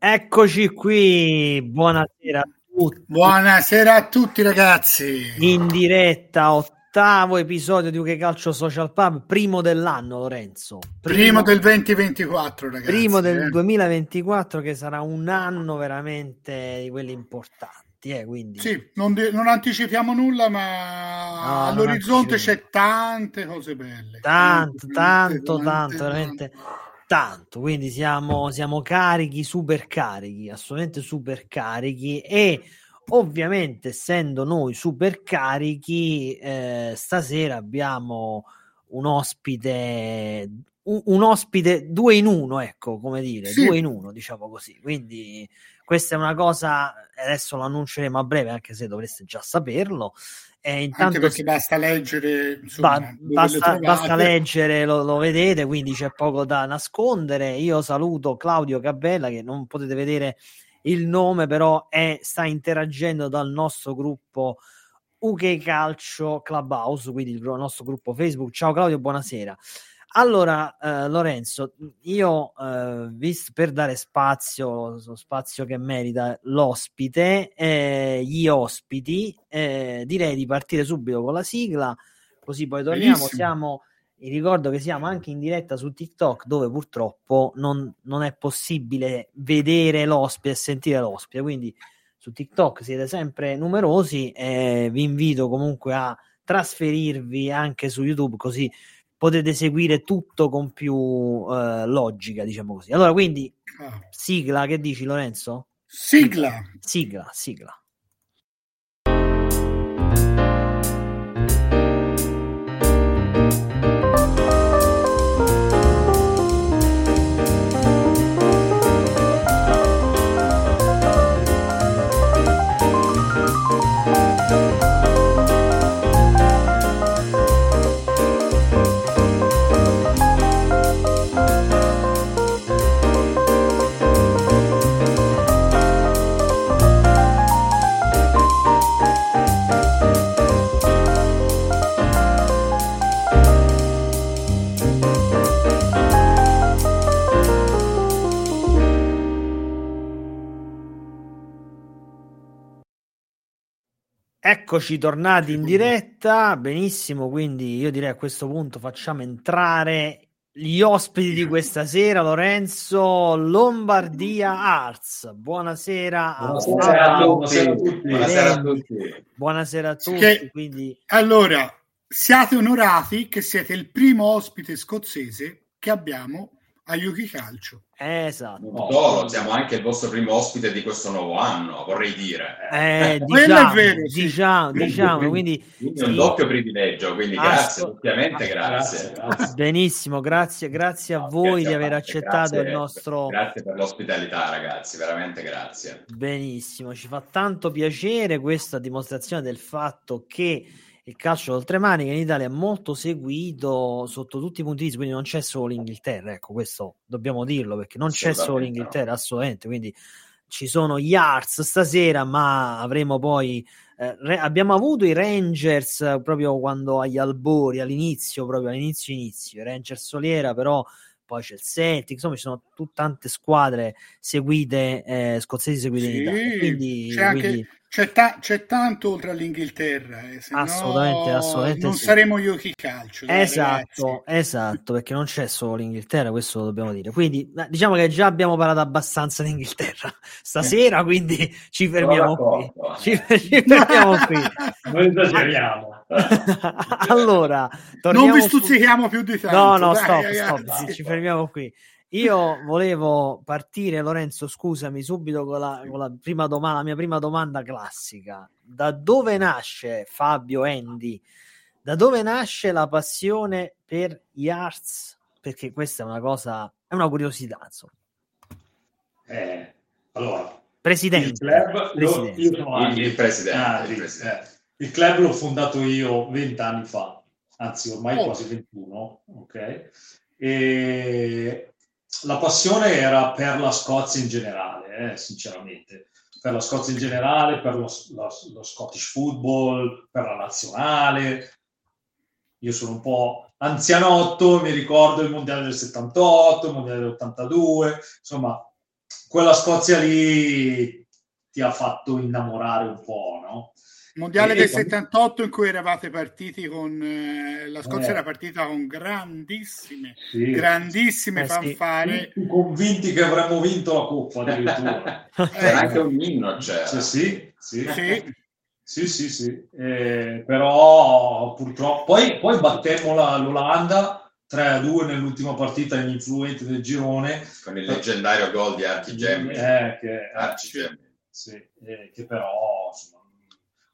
Eccoci qui, buonasera a tutti. Buonasera a tutti ragazzi. In diretta, ottavo episodio di Uche Calcio Social Pub, primo dell'anno Lorenzo. Primo, primo del 2024 ragazzi. Primo del eh. 2024 che sarà un anno veramente di quelli importanti. Eh, quindi... Sì, non, di- non anticipiamo nulla, ma no, all'orizzonte c'è tante cose belle. Tanto, tanto, tanto, tanto, veramente tanto, quindi siamo, siamo carichi, super carichi, assolutamente super carichi e ovviamente essendo noi super carichi, eh, stasera abbiamo un ospite, un, un, ospite due in uno, ecco, come dire, sì. due in uno, diciamo così. Quindi questa è una cosa, adesso lo annunceremo a breve, anche se dovreste già saperlo. E intanto, Anche perché basta leggere, insomma, ba- basta, basta, leggere, lo, lo, vedete, quindi c'è poco da nascondere. Io saluto Claudio Cabella, che non potete vedere il nome, però è, sta interagendo dal nostro gruppo UK Calcio Clubhouse, quindi il nostro gruppo Facebook. Ciao Claudio, buonasera. Allora, eh, Lorenzo, io eh, visto per dare spazio, lo spazio che merita l'ospite, eh, gli ospiti, eh, direi di partire subito con la sigla, così poi torniamo. Benissimo. Siamo, ricordo che siamo anche in diretta su TikTok, dove purtroppo non, non è possibile vedere l'ospite e sentire l'ospite, quindi su TikTok siete sempre numerosi e vi invito comunque a trasferirvi anche su YouTube così potete seguire tutto con più uh, logica, diciamo così. Allora, quindi, ah. sigla, che dici Lorenzo? Sigla. Sigla, sigla. Eccoci tornati in diretta, benissimo, quindi io direi a questo punto facciamo entrare gli ospiti di questa sera, Lorenzo Lombardia Arts. Buonasera, buonasera, a, buonasera a tutti. Buonasera a tutti. Buonasera a tutti. Che, quindi... Allora, siate onorati che siete il primo ospite scozzese che abbiamo a Yuki Calcio. Esatto. Non solo, siamo anche il vostro primo ospite di questo nuovo anno, vorrei dire. Eh, diciamo, vero, diciamo, sì. diciamo, quindi, quindi sì. un doppio privilegio, quindi grazie, doppiamente grazie. grazie. Benissimo, grazie, grazie a voi grazie di aver accettato grazie, il nostro... Grazie per l'ospitalità ragazzi, veramente grazie. Benissimo, ci fa tanto piacere questa dimostrazione del fatto che il calcio oltremani in Italia è molto seguito sotto tutti i punti di vista, quindi non c'è solo l'Inghilterra, ecco questo dobbiamo dirlo perché non c'è solo l'Inghilterra, assolutamente, quindi ci sono gli Arts stasera, ma avremo poi eh, re, abbiamo avuto i Rangers proprio quando agli albori, all'inizio, proprio all'inizio inizio, i Rangers Soliera, però poi c'è il Celtic, insomma ci sono tut- tante squadre seguite, eh, scozzesi seguite sì, in Italia. Quindi, c'è, quindi... Anche, c'è, ta- c'è, tanto oltre all'Inghilterra, eh, assolutamente, assolutamente non sì. saremo Yoki Calcio. Esatto, ragazzi. esatto, perché non c'è solo l'Inghilterra, questo lo dobbiamo dire. Quindi diciamo che già abbiamo parlato abbastanza di Inghilterra stasera, quindi ci fermiamo qui. Ci, ci fermiamo qui. Noi esageriamo. allora, non vi stuzzichiamo su... più di tanto. No, no, dai, stop, stop, ci fermiamo qui. Io volevo partire, Lorenzo, scusami, subito con la, con la prima domanda, la mia prima domanda classica. Da dove nasce Fabio Andy? Da dove nasce la passione per gli arts? Perché questa è una cosa, è una curiosità, insomma. Eh, allora, Presidente. Il club, presidente. Io sono il, il, presidente, ah, il, presidente. Eh, il club l'ho fondato io vent'anni fa, anzi ormai oh. quasi 21, ok? E la passione era per la Scozia in generale, eh, sinceramente, per la Scozia in generale, per lo, lo, lo, Scottish football, per la nazionale. Io sono un po' anzianotto, mi ricordo il mondiale del 78, il mondiale del 82, insomma, quella Scozia lì ti ha fatto innamorare un po', no? Mondiale del 78 in cui eravate partiti con eh, la Scozia eh. era partita con grandissime, sì. grandissime eh, fanfare. Sì. Convinti che avremmo vinto la coppa addirittura. C'era anche un inno, c'era. Sì, sì, sì. sì. Sì, sì, sì. Eh, però purtroppo poi, poi battemmo la, l'Olanda 3-2 nell'ultima partita ininfluente del girone. Con il leggendario gol di Archie Gemmi. Eh, che, Archie sì, eh, che però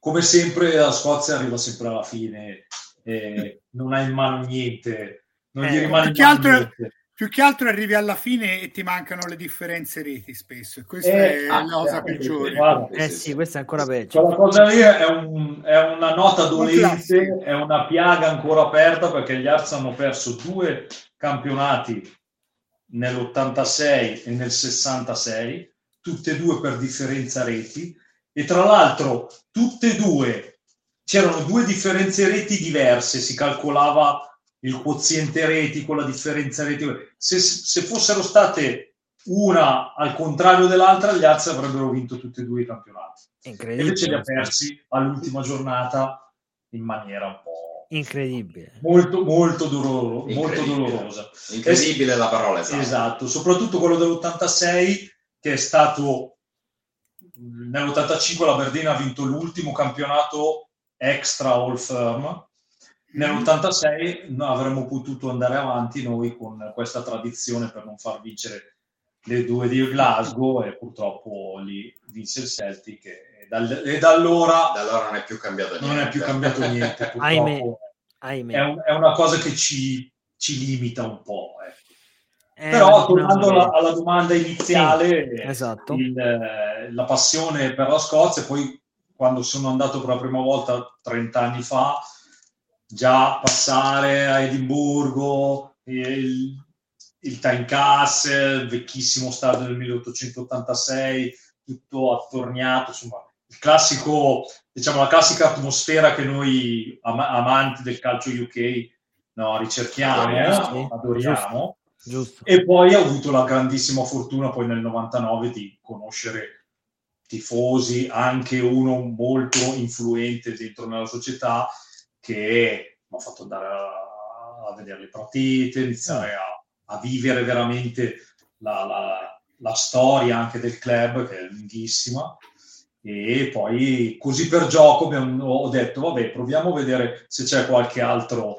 come sempre la Scozia arriva sempre alla fine e non ha in mano niente, non gli eh, rimane più, che altro, niente. più che altro arrivi alla fine e ti mancano le differenze reti spesso e questa eh, è ah, la cosa peggiore. Guarda, eh sì, questa è ancora peggio. Quella cosa lì è, un, è una nota dolente, un è una piaga ancora aperta perché gli Arts hanno perso due campionati nell'86 e nel 66, tutte e due per differenza reti e tra l'altro tutte e due c'erano due differenze reti diverse, si calcolava il quoziente reti con la differenza reti. Se, se fossero state una al contrario dell'altra, gli altri avrebbero vinto tutti e due i campionati. Incredibile. Invece li ha persi all'ultima giornata in maniera un po' incredibile, molto, molto, doloro, molto dolorosa. Incredibile la parola. Esatto. esatto, soprattutto quello dell'86 che è stato nell'85 la Verdina ha vinto l'ultimo campionato extra all firm. Nell'86 no, avremmo potuto andare avanti noi con questa tradizione per non far vincere le due di Glasgow e purtroppo lì vinse il Celtic e, da, e da, allora, da allora non è più cambiato niente. Non è più cambiato niente. Ahimè. Ahimè. È, un, è, una cosa che ci, ci limita un po'. Ecco. Eh, Però tornando alla, alla, domanda iniziale, sì, esatto. il, eh, la passione per la Scozia, poi quando sono andato per la prima volta 30 anni fa, già passare a Edimburgo, il, il Time Castle, il vecchissimo stadio del 1886, tutto attorniato, insomma, il classico, diciamo, la classica atmosfera che noi am- amanti del calcio UK no, ricerchiamo, eh, adoriamo. Giusto. E poi ho avuto la grandissima fortuna poi nel 99 di conoscere tifosi, anche uno molto influente dentro nella società che mi ha fatto andare a, a, vedere le partite, iniziare a, a vivere veramente la, la, la, storia anche del club che è lunghissima e poi così per gioco ho detto vabbè proviamo a vedere se c'è qualche altro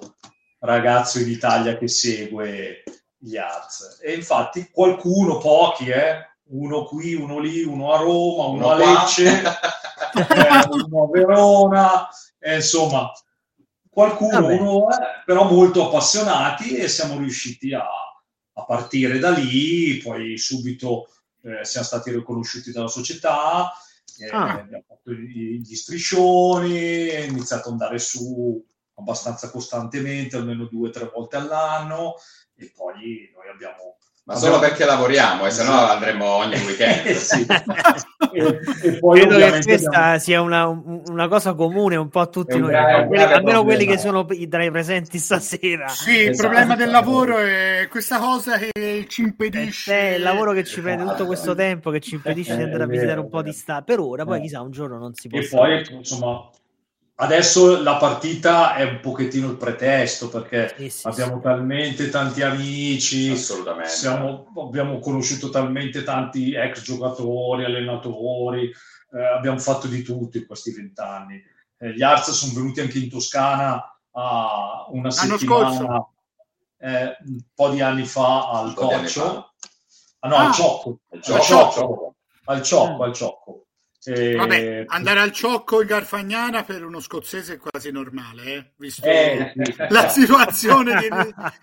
ragazzo in Italia che segue gli Arts. E infatti qualcuno, pochi, eh, uno qui, uno lì, uno a Roma, uno, uno a Lecce, eh, uno a Verona, eh, insomma, qualcuno, uno, eh, però molto appassionati e siamo riusciti a, a partire da lì, poi subito eh, siamo stati riconosciuti dalla società, eh, ah. abbiamo fatto gli, gli striscioni, è iniziato ad andare su abbastanza costantemente, almeno due o tre volte all'anno, e poi noi abbiamo... Ma solo perché lavoriamo, e se no andremo ogni weekend. sì. e, e poi Credo che questa abbiamo... sia una, una, cosa comune un po' a tutti noi, grave, quelli, almeno quelli che sono tra i presenti stasera. Sì, esatto. il problema del lavoro è questa cosa che ci impedisce... È il lavoro che ci prende tutto questo tempo, che ci impedisce di andare a visitare un po' di sta per ora, poi chissà un giorno non si può... E poi, insomma, Adesso la partita è un pochettino il pretesto perché sì, sì, abbiamo sì. talmente tanti amici, Assolutamente. Siamo, abbiamo conosciuto talmente tanti ex giocatori, allenatori, eh, abbiamo fatto di tutto in questi vent'anni. Eh, gli Arts sono venuti anche in Toscana a una settimana, eh, un po' di anni fa al Coccio, ah, no, ah, al Ciocco, al Ciocco, al Ciocco, al Ciocco. E... Vabbè, andare al ciocco in Garfagnana per uno scozzese è quasi normale, eh? visto eh, la situazione di,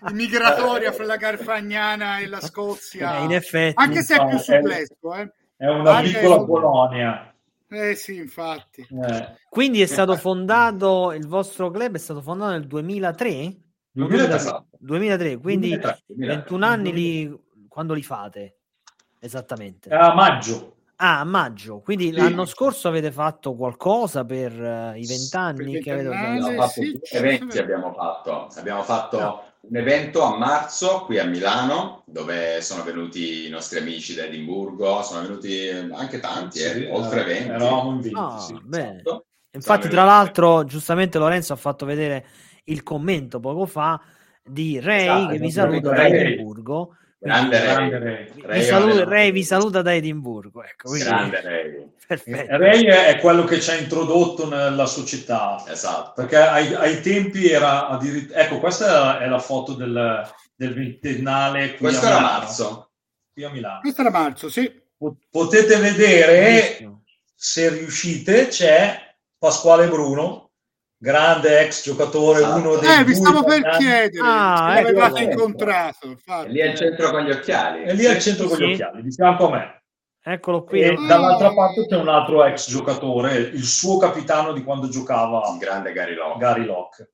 di migratoria fra la Garfagnana e la Scozia. Eh, in effetti, anche se è più supplesso. Eh. È una anche piccola su... Polonia. Eh sì, infatti. Eh. Quindi è stato fondato, il vostro club è stato fondato nel 2003? 2003, 2003 quindi 2003, 2003. 21 anni li, quando li fate? Esattamente. A maggio. Ah, a maggio, quindi sì. l'anno scorso avete fatto qualcosa per uh, i vent'anni che avete organizzato? Abbiamo fatto sì, eventi abbiamo fatto. Abbiamo fatto no. un evento a marzo qui a Milano dove sono venuti i nostri amici da Edimburgo, sono venuti anche tanti, eh, sì, eh, oltre 20. Eravamo in 20, ah, sì. Esatto. Infatti, tra l'altro, giustamente Lorenzo ha fatto vedere il commento poco fa di Ray esatto, che vi saluta da Edimburgo. Grande Ray. Ray. Ray, vi saluta, Ray vi saluta da Edimburgo. Ecco, quindi... Grande Ray. Ray è quello che ci ha introdotto nella società. Esatto. Perché ai, ai tempi era addirittura... Ecco, questa è la foto del, del ventennale. Questo era marzo. Qui a Milano. Questo era marzo, sì. Potete vedere, se riuscite, c'è Pasquale Bruno grande ex giocatore, esatto. uno dei eh, vi stavo per chiedere, ah, ecco, l'avevate incontrato. Infatti. È lì al centro con gli occhiali. È lì al centro sì. con gli occhiali, di fianco a me. Eccolo qui. E dall'altra parte c'è un altro ex giocatore, il suo capitano di quando giocava. Il grande Gary Locke. Gary Locke.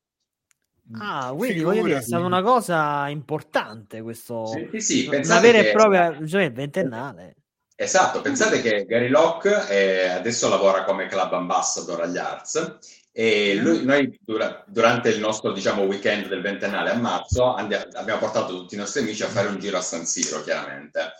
Ah, quindi voglio dire, è stata una cosa importante questo. Sì, sì, una vera e propria cioè, ventennale. Esatto, pensate che Gary Locke eh, adesso lavora come club ambassador agli Arts e lui, noi dura, durante il nostro diciamo, weekend del ventennale a marzo andiamo, abbiamo portato tutti i nostri amici a fare un giro a San Siro, chiaramente.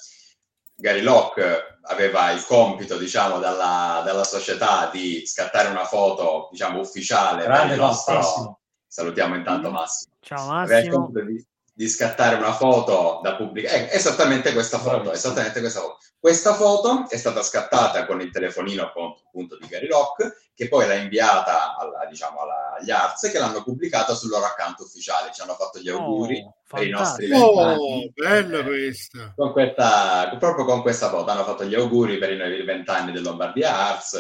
Gary Locke aveva il compito, diciamo, dalla, dalla società di scattare una foto, diciamo, ufficiale. Grande nostro... Salutiamo intanto Massimo. Ciao Massimo. Di, di, scattare una foto da pubblicare. Eh, esattamente questa foto, esattamente questa foto. Questa foto è stata scattata con il telefonino appunto di Gary Locke che poi l'ha inviata alla, diciamo, alla, agli Arts che l'hanno pubblicata sul loro account ufficiale. Ci hanno fatto gli auguri oh, per i nostri vent'anni. Oh, bella questa. Con questa! Proprio con questa foto hanno fatto gli auguri per i vent'anni del Lombardia Arts.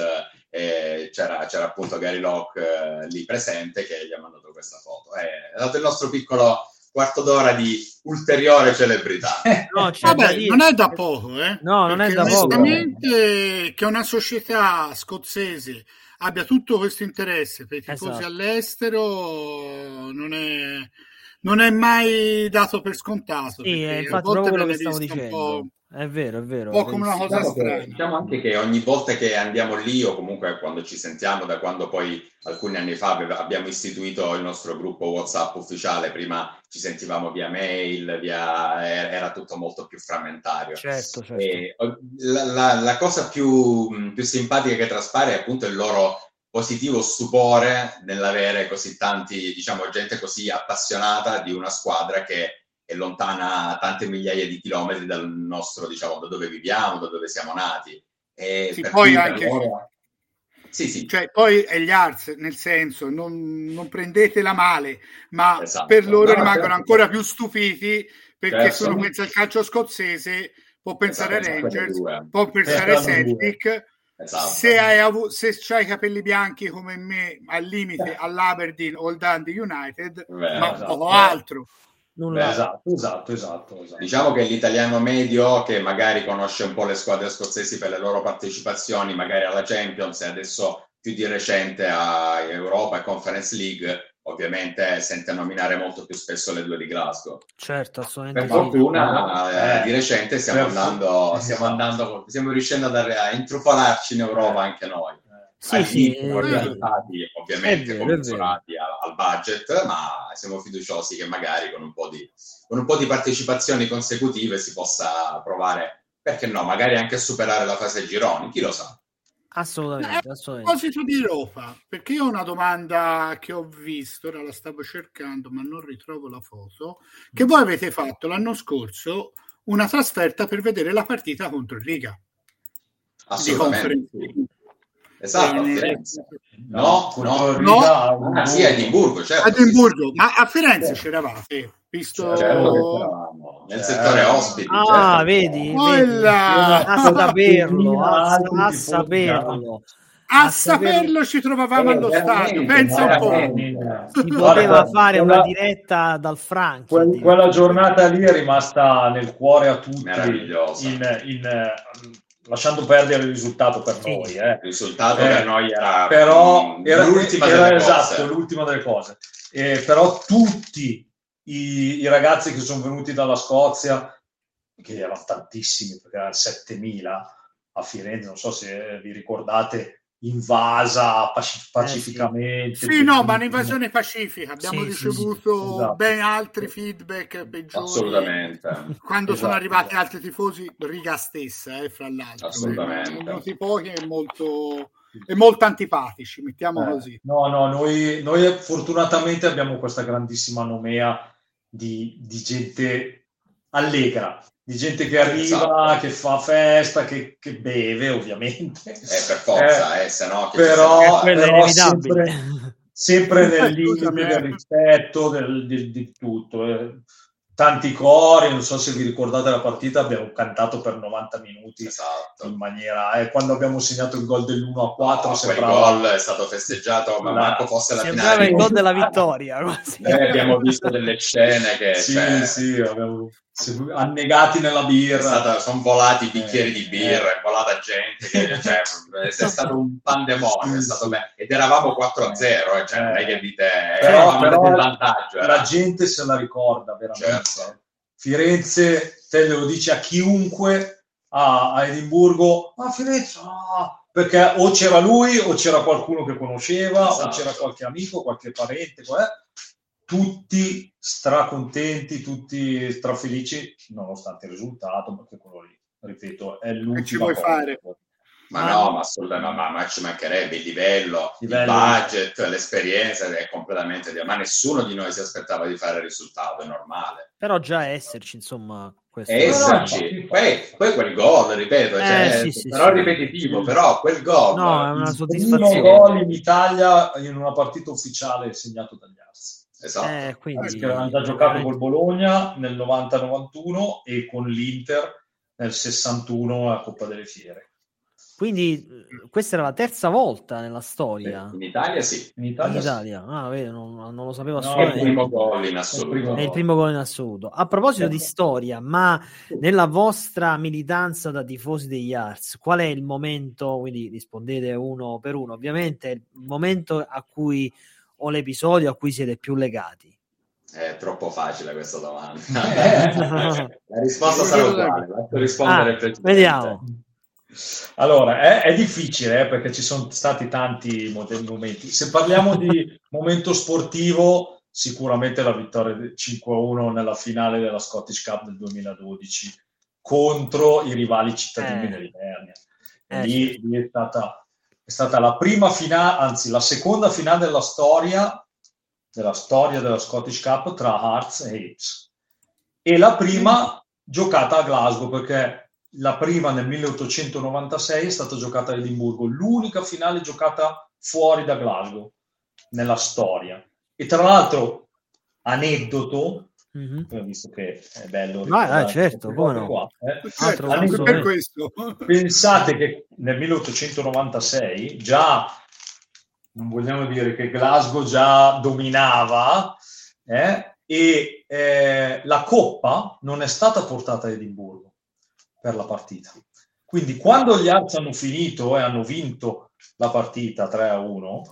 E c'era, c'era appunto Gary Locke eh, lì presente che gli ha mandato questa foto. È stato il nostro piccolo quarto d'ora di ulteriore celebrità. No, Vabbè, non è da poco, eh? No, non Perché è da poco. Onestamente, che una società scozzese abbia tutto questo interesse per i tifosi esatto. all'estero non è, non è mai dato per scontato. Sì, è infatti proprio quello che stavo dicendo. È vero, è vero. Un po' come una cosa diciamo strana. diciamo anche che ogni volta che andiamo lì, o comunque quando ci sentiamo, da quando poi alcuni anni fa abbiamo istituito il nostro gruppo WhatsApp ufficiale, prima ci sentivamo via mail, via... era tutto molto più frammentario. Certo, certo. E la, la, la cosa più, più simpatica che traspare è appunto il loro positivo stupore nell'avere così tanti, diciamo, gente così appassionata di una squadra che è lontana tante migliaia di chilometri dal nostro, diciamo, da dove viviamo, da dove siamo nati. E sì, poi anche... Loro... Sì, sì. Cioè, poi è gli arts, nel senso, non, non prendetela male, ma esatto. per loro no, rimangono certo. ancora più stupiti perché certo. se uno pensa al calcio scozzese, può pensare esatto, a Rangers, può pensare a Celtic. Esatto. Se, hai avuto, se hai i capelli bianchi come me, al limite all'Aberdeen o al Dundee United, Beh, ma esatto. poco altro. Nulla. Esatto, esatto, esatto, esatto, Diciamo che l'italiano medio che magari conosce un po' le squadre scozzesi per le loro partecipazioni, magari alla Champions e adesso più di recente a Europa e Conference League, ovviamente sente nominare molto più spesso le due di Glasgow. Certo, assolutamente. Per fortuna, eh, di recente stiamo andando, stiamo andando, stiamo riuscendo ad, a intrufolarci in Europa anche noi sì, sì, risultati ovviamente condizionati al, al, budget, ma siamo fiduciosi che magari con un, po di, con un po' di partecipazioni consecutive si possa provare, perché no, magari anche a superare la fase gironi, chi lo sa. Assolutamente, eh, assolutamente. A proposito di Europa, perché io ho una domanda che ho visto, ora la stavo cercando, ma non ritrovo la foto, che voi avete fatto l'anno scorso una trasferta per vedere la partita contro il Liga. Assolutamente. Esatto, Firenze. No, no, no. Ah, sì, a Edimburgo, certo. Edimburgo, ma a Firenze c'eravate, visto... Certo nel settore ospiti. Ah, certo. vedi, vedi. a saperlo, a, a saperlo. A saperlo ci trovavamo eh, allo stadio, pensa un po'. Si poteva fare una diretta dal Frank. Que- quella giornata lì è rimasta nel cuore a tutti. Meravigliosa. In, in, lasciando perdere il risultato per sì. noi. Eh. Il risultato eh, per noi era, però era, l'ultima era, delle esatto, cose. l'ultima delle cose. Eh, però tutti i, i, ragazzi che sono venuti dalla Scozia, che erano tantissimi, perché erano 7000 a Firenze, non so se vi ricordate invasa pacif- pacificamente. Eh, sì. sì, no, ma un'invasione pacifica. Abbiamo sì, ricevuto sì, esatto. ben altri feedback peggiori. Assolutamente. Quando esatto. sono arrivati altri tifosi, riga stessa, eh, fra l'altro. Assolutamente. Sono pochi e molto, e molto antipatici, mettiamo eh, così. No, no, noi, noi fortunatamente abbiamo questa grandissima nomea di, di gente allegra, di gente che arriva, esatto. che fa festa, che, che beve ovviamente. Eh, per forza, eh, eh se no... Però, però sempre, sempre nel limite del rispetto del, del, di tutto. Eh tanti cori, non so se vi ricordate la partita, abbiamo cantato per 90 minuti esatto. in maniera... E eh, quando abbiamo segnato il gol dell'1 a 4 no, sembrava... gol è stato festeggiato, ma manco fosse la sembrava finale. Sembrava il gol della vittoria. Abbiamo visto delle scene che... Sì, cioè... sì, abbiamo annegati nella birra. Stata, sono volati bicchieri eh, di birra, è volata gente, che, cioè, è stato un pandemonio, è stato ed eravamo 4-0, eh, cioè, non è che dite, eh, però, però vantaggio. La gente se la ricorda veramente. Certo. Firenze, te lo dici a chiunque a, a Edimburgo, ma Firenze, ah, perché o c'era lui o c'era qualcuno che conosceva esatto. o c'era qualche amico, qualche parente, eh? Tutti stracontenti, tutti strafelici, nonostante il risultato, perché quello lì, ripeto, è l'ultimo. Che ci vuoi cosa. fare? Ma no, ma assolutamente, ma, ma, ci mancherebbe il livello, livello, il budget, l'esperienza è completamente ma nessuno di noi si aspettava di fare il risultato, è normale. Però già esserci, insomma, questo esserci, poi, poi, quel gol, ripeto, eh, cioè, sì, sì, però sì, ripetitivo, però quel gol. No, è una soddisfazione. Il gol in Italia in una partita ufficiale segnato dagli Arsi. Esatto. Eh, quindi... Perché avevano già giocato col Bologna nel 90-91 e con l'Inter nel 61 a Coppa delle Fiere. Quindi questa era la terza volta nella storia. In Italia sì. In Italia, in Italia. Sì. Ah, vedi, non, non, lo sapevo assolutamente. No, è il primo gol in assoluto. È il primo gol in assoluto. A proposito di storia, ma nella vostra militanza da tifosi degli Arts, qual è il momento, quindi rispondete uno per uno, ovviamente, il momento a cui o l'episodio a cui siete più legati? È troppo facile questa domanda. la risposta sarà uguale, lascio rispondere ah, Vediamo. Allora, è, è difficile eh, perché ci sono stati tanti momenti. Se parliamo di momento sportivo, sicuramente la vittoria 5-1 nella finale della Scottish Cup del 2012 contro i rivali cittadini eh. dell'Ibernia. Eh, lì, lì è stata è stata la prima finale, anzi la seconda finale della storia, della storia della Scottish Cup tra Hearts e Hibs. E la prima giocata a Glasgow, perché la prima nel 1896 è stata giocata a Edimburgo, l'unica finale giocata fuori da Glasgow nella storia. E tra l'altro, aneddoto, Mm-hmm. visto che è bello ah, certo, come no. qua, eh? certo, per questo. pensate che nel 1896 già non vogliamo dire che Glasgow già dominava eh? e eh, la coppa non è stata portata a Edimburgo per la partita quindi quando gli Arts hanno finito e hanno vinto la partita 3 a 1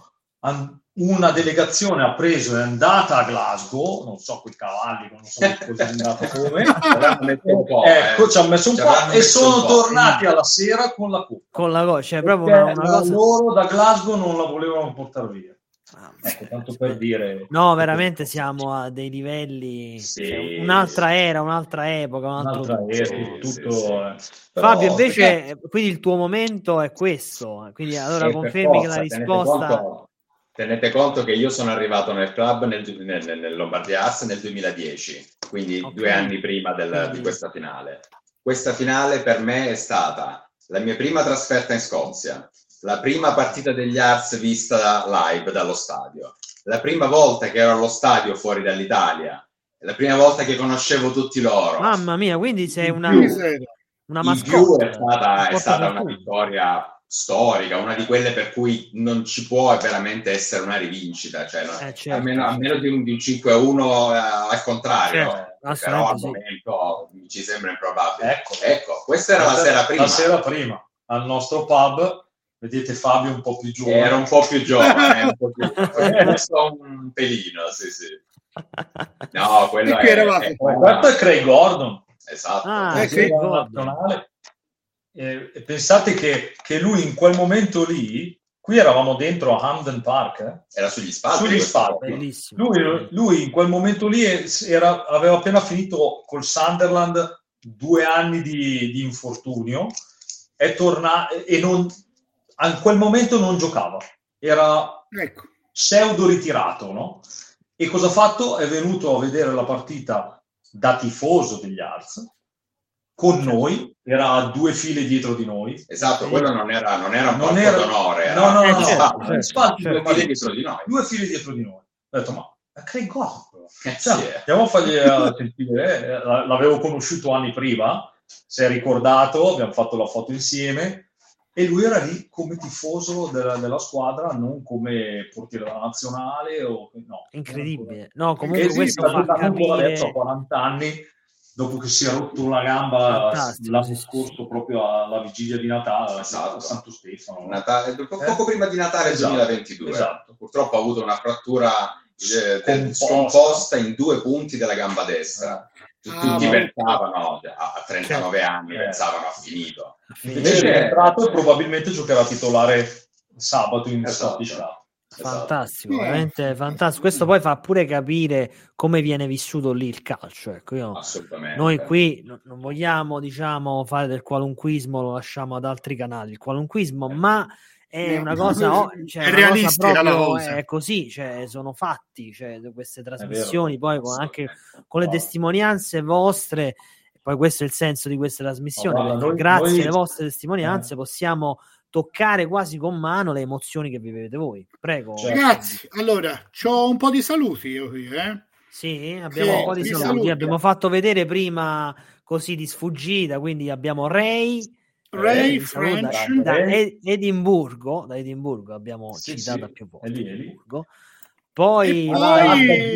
una delegazione ha preso e è andata a Glasgow, non so quei cavalli, non so cosa è andato come, ecco, ci hanno messo un ci po' e sono tornati alla sera con la coppa. Con la cioè, cioè proprio una, una cosa... loro da Glasgow non la volevano portare via. Ah, ecco, tanto per dire. No, veramente siamo a dei livelli. Sì, cioè, un'altra era, un'altra epoca, un altro un'altra era, sì, tutto. Sì, eh. Fabio, invece, perché... quindi il tuo momento è questo. Quindi allora confermi che la risposta tenete conto che io sono arrivato nel club nel, nel, nel Lombardia Arts nel 2010, quindi okay. due anni prima del, di questa finale. Questa finale per me è stata la mia prima trasferta in Scozia, la prima partita degli Arts vista live dallo stadio, la prima volta che ero allo stadio fuori dall'Italia, la prima volta che conoscevo tutti loro. Mamma mia, quindi sei una, una mascotte. È stata, è stata una vittoria storica, una di quelle per cui non ci può veramente essere una rivincita, cioè, eh, certo, almeno, certo. almeno di, un, di un 5 a 1 eh, al contrario, certo, però al sì. momento ci sembra improbabile. Ecco, ecco questa era la, la sera prima. La sera prima, al nostro pub, vedete Fabio un po' più giovane. Era un po' più giovane, un po' più, un pelino, sì sì. No, quello è, è, è, Craig Gordon. Esatto. Ah, è Craig Gordon. Nazionale eh, pensate che, che, lui in quel momento lì, qui eravamo dentro a Hamden Park. Eh? Era sugli spalti. Sugli spalti. Lui, lui, in quel momento lì era, aveva appena finito col Sunderland due anni di, di infortunio, è tornato e non, in quel momento non giocava, era ecco. pseudo ritirato, no? E cosa ha fatto? È venuto a vedere la partita da tifoso degli Arts con noi, era a due file dietro di noi. Esatto, quello non era, non era un non era, d'onore. Era, no, no, no, no, certo, certo, certo. Due, file dietro di noi. due file dietro di noi. Ho detto, ma Craig Goff. Cioè, andiamo a fargli uh, sentire, eh, l'avevo conosciuto anni prima, si è ricordato, abbiamo fatto la foto insieme e lui era lì come tifoso della, della squadra, non come portiere della nazionale. O, no, Incredibile. No, comunque questo fa capire... a 40 anni dopo che si è rotto la gamba l'anno sì, scorso sì. proprio alla vigilia di Natale esatto. a Santo Stefano Natale, poco, eh? prima di Natale esatto. 2022 esatto. purtroppo ha avuto una frattura eh, scomposta in due punti della gamba destra eh. ah, tutti pensavano a 39 certo. anni eh. pensavano ha finito invece è entrato e probabilmente giocherà titolare sabato in esatto. Fantastico, esatto. veramente fantastico. Questo poi fa pure capire come viene vissuto lì il calcio. Ecco, io, noi qui no, non vogliamo, diciamo, fare del qualunquismo, lo lasciamo ad altri canali. Il qualunquismo, eh. ma è una cosa, oh, cioè, è realistica proprio, la cosa. È così, cioè, sono fatti cioè, queste trasmissioni, poi con, anche con le testimonianze vostre. Poi questo è il senso di queste trasmissioni. Oh, noi, grazie noi... alle vostre testimonianze eh. possiamo toccare quasi con mano le emozioni che vivete voi. Prego. Ragazzi, allora, ho un po' di saluti io qui, eh? Sì, abbiamo che un po' di saluti. saluti. Abbiamo fatto vedere prima così di sfuggita, quindi abbiamo Ray. Ray, eh, French. Da, da Edimburgo, da Edimburgo abbiamo sì, citato sì. più volte. È lì, è lì. Poi, e poi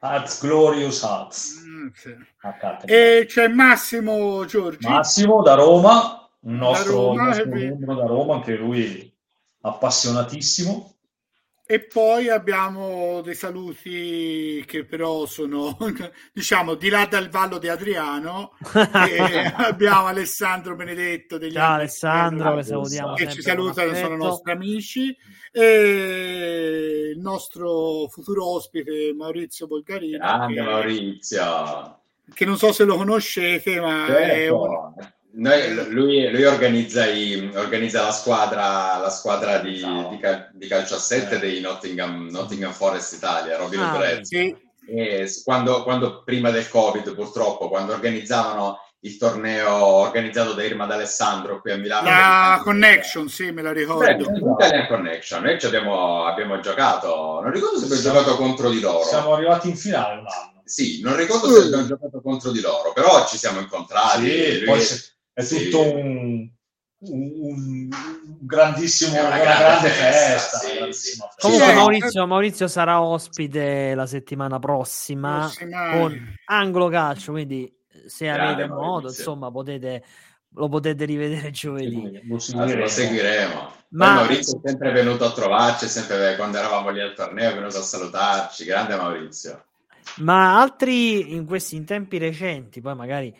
Hearts Glorious Hearts. Mm, sì. E c'è Massimo Giorgi. Massimo da Roma un nostro, Roma, nostro membro da Roma, anche lui appassionatissimo. E poi abbiamo dei saluti che però sono, diciamo, di là dal Vallo di Adriano. abbiamo Alessandro Benedetto. Degli Ciao Alessandro, che salutiamo. Che ci salutano, sono nostri amici. E il nostro futuro ospite Maurizio Bolgarino. Grande che, Maurizio. Che non so se lo conoscete, ma certo. è un noi, lui, lui organizza, i, organizza, la squadra, la squadra di, no. di, di, calcio a 7 eh. dei Nottingham, Nottingham, Forest Italia, Robin ah, Brezzi. Sì. E quando, quando, prima del Covid, purtroppo, quando organizzavano il torneo organizzato da Irma D'Alessandro qui a Milano. La Connection, sì, me la ricordo. Italian Connection, noi ci abbiamo, abbiamo, giocato, non ricordo se abbiamo siamo, giocato contro di loro. Siamo arrivati in finale un anno. Sì, non ricordo se abbiamo giocato contro di loro, però ci siamo incontrati. Sì, poi se è sì. tutto un, un, un grandissimo, una, una grande, festa. festa, sì, sì. Comunque Maurizio, Maurizio, sarà ospite la settimana prossima, con Anglo Calcio, quindi se grande avete modo, Maurizio. insomma, potete lo potete rivedere giovedì. Lo seguiremo. Lo seguiremo. Ma... Maurizio è sempre venuto a trovarci, sempre quando eravamo lì al torneo, è venuto a salutarci. Grande Maurizio. Ma altri in questi in tempi recenti, poi magari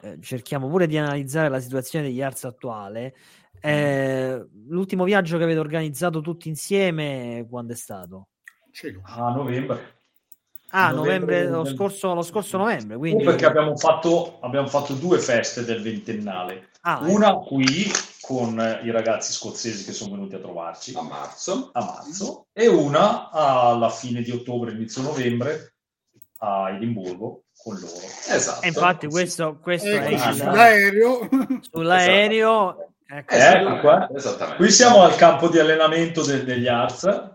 eh, cerchiamo pure di analizzare la situazione degli Arts attuale. Eh, l'ultimo viaggio che avete organizzato tutti insieme quando è stato? A novembre. Ah, novembre, novembre lo, scorso, lo scorso novembre. Quindi... Perché abbiamo fatto, abbiamo fatto due feste del ventennale. Ah, Una ecco. qui con i ragazzi scozzesi che sono venuti a trovarci a marzo. a marzo e una alla fine di ottobre, inizio novembre a Edimburgo con loro. Esatto. E infatti questo, questo ecco, è il... sull'aereo. Sull'aereo. Ecco, ecco qua. Qui siamo al campo di allenamento de- degli Arts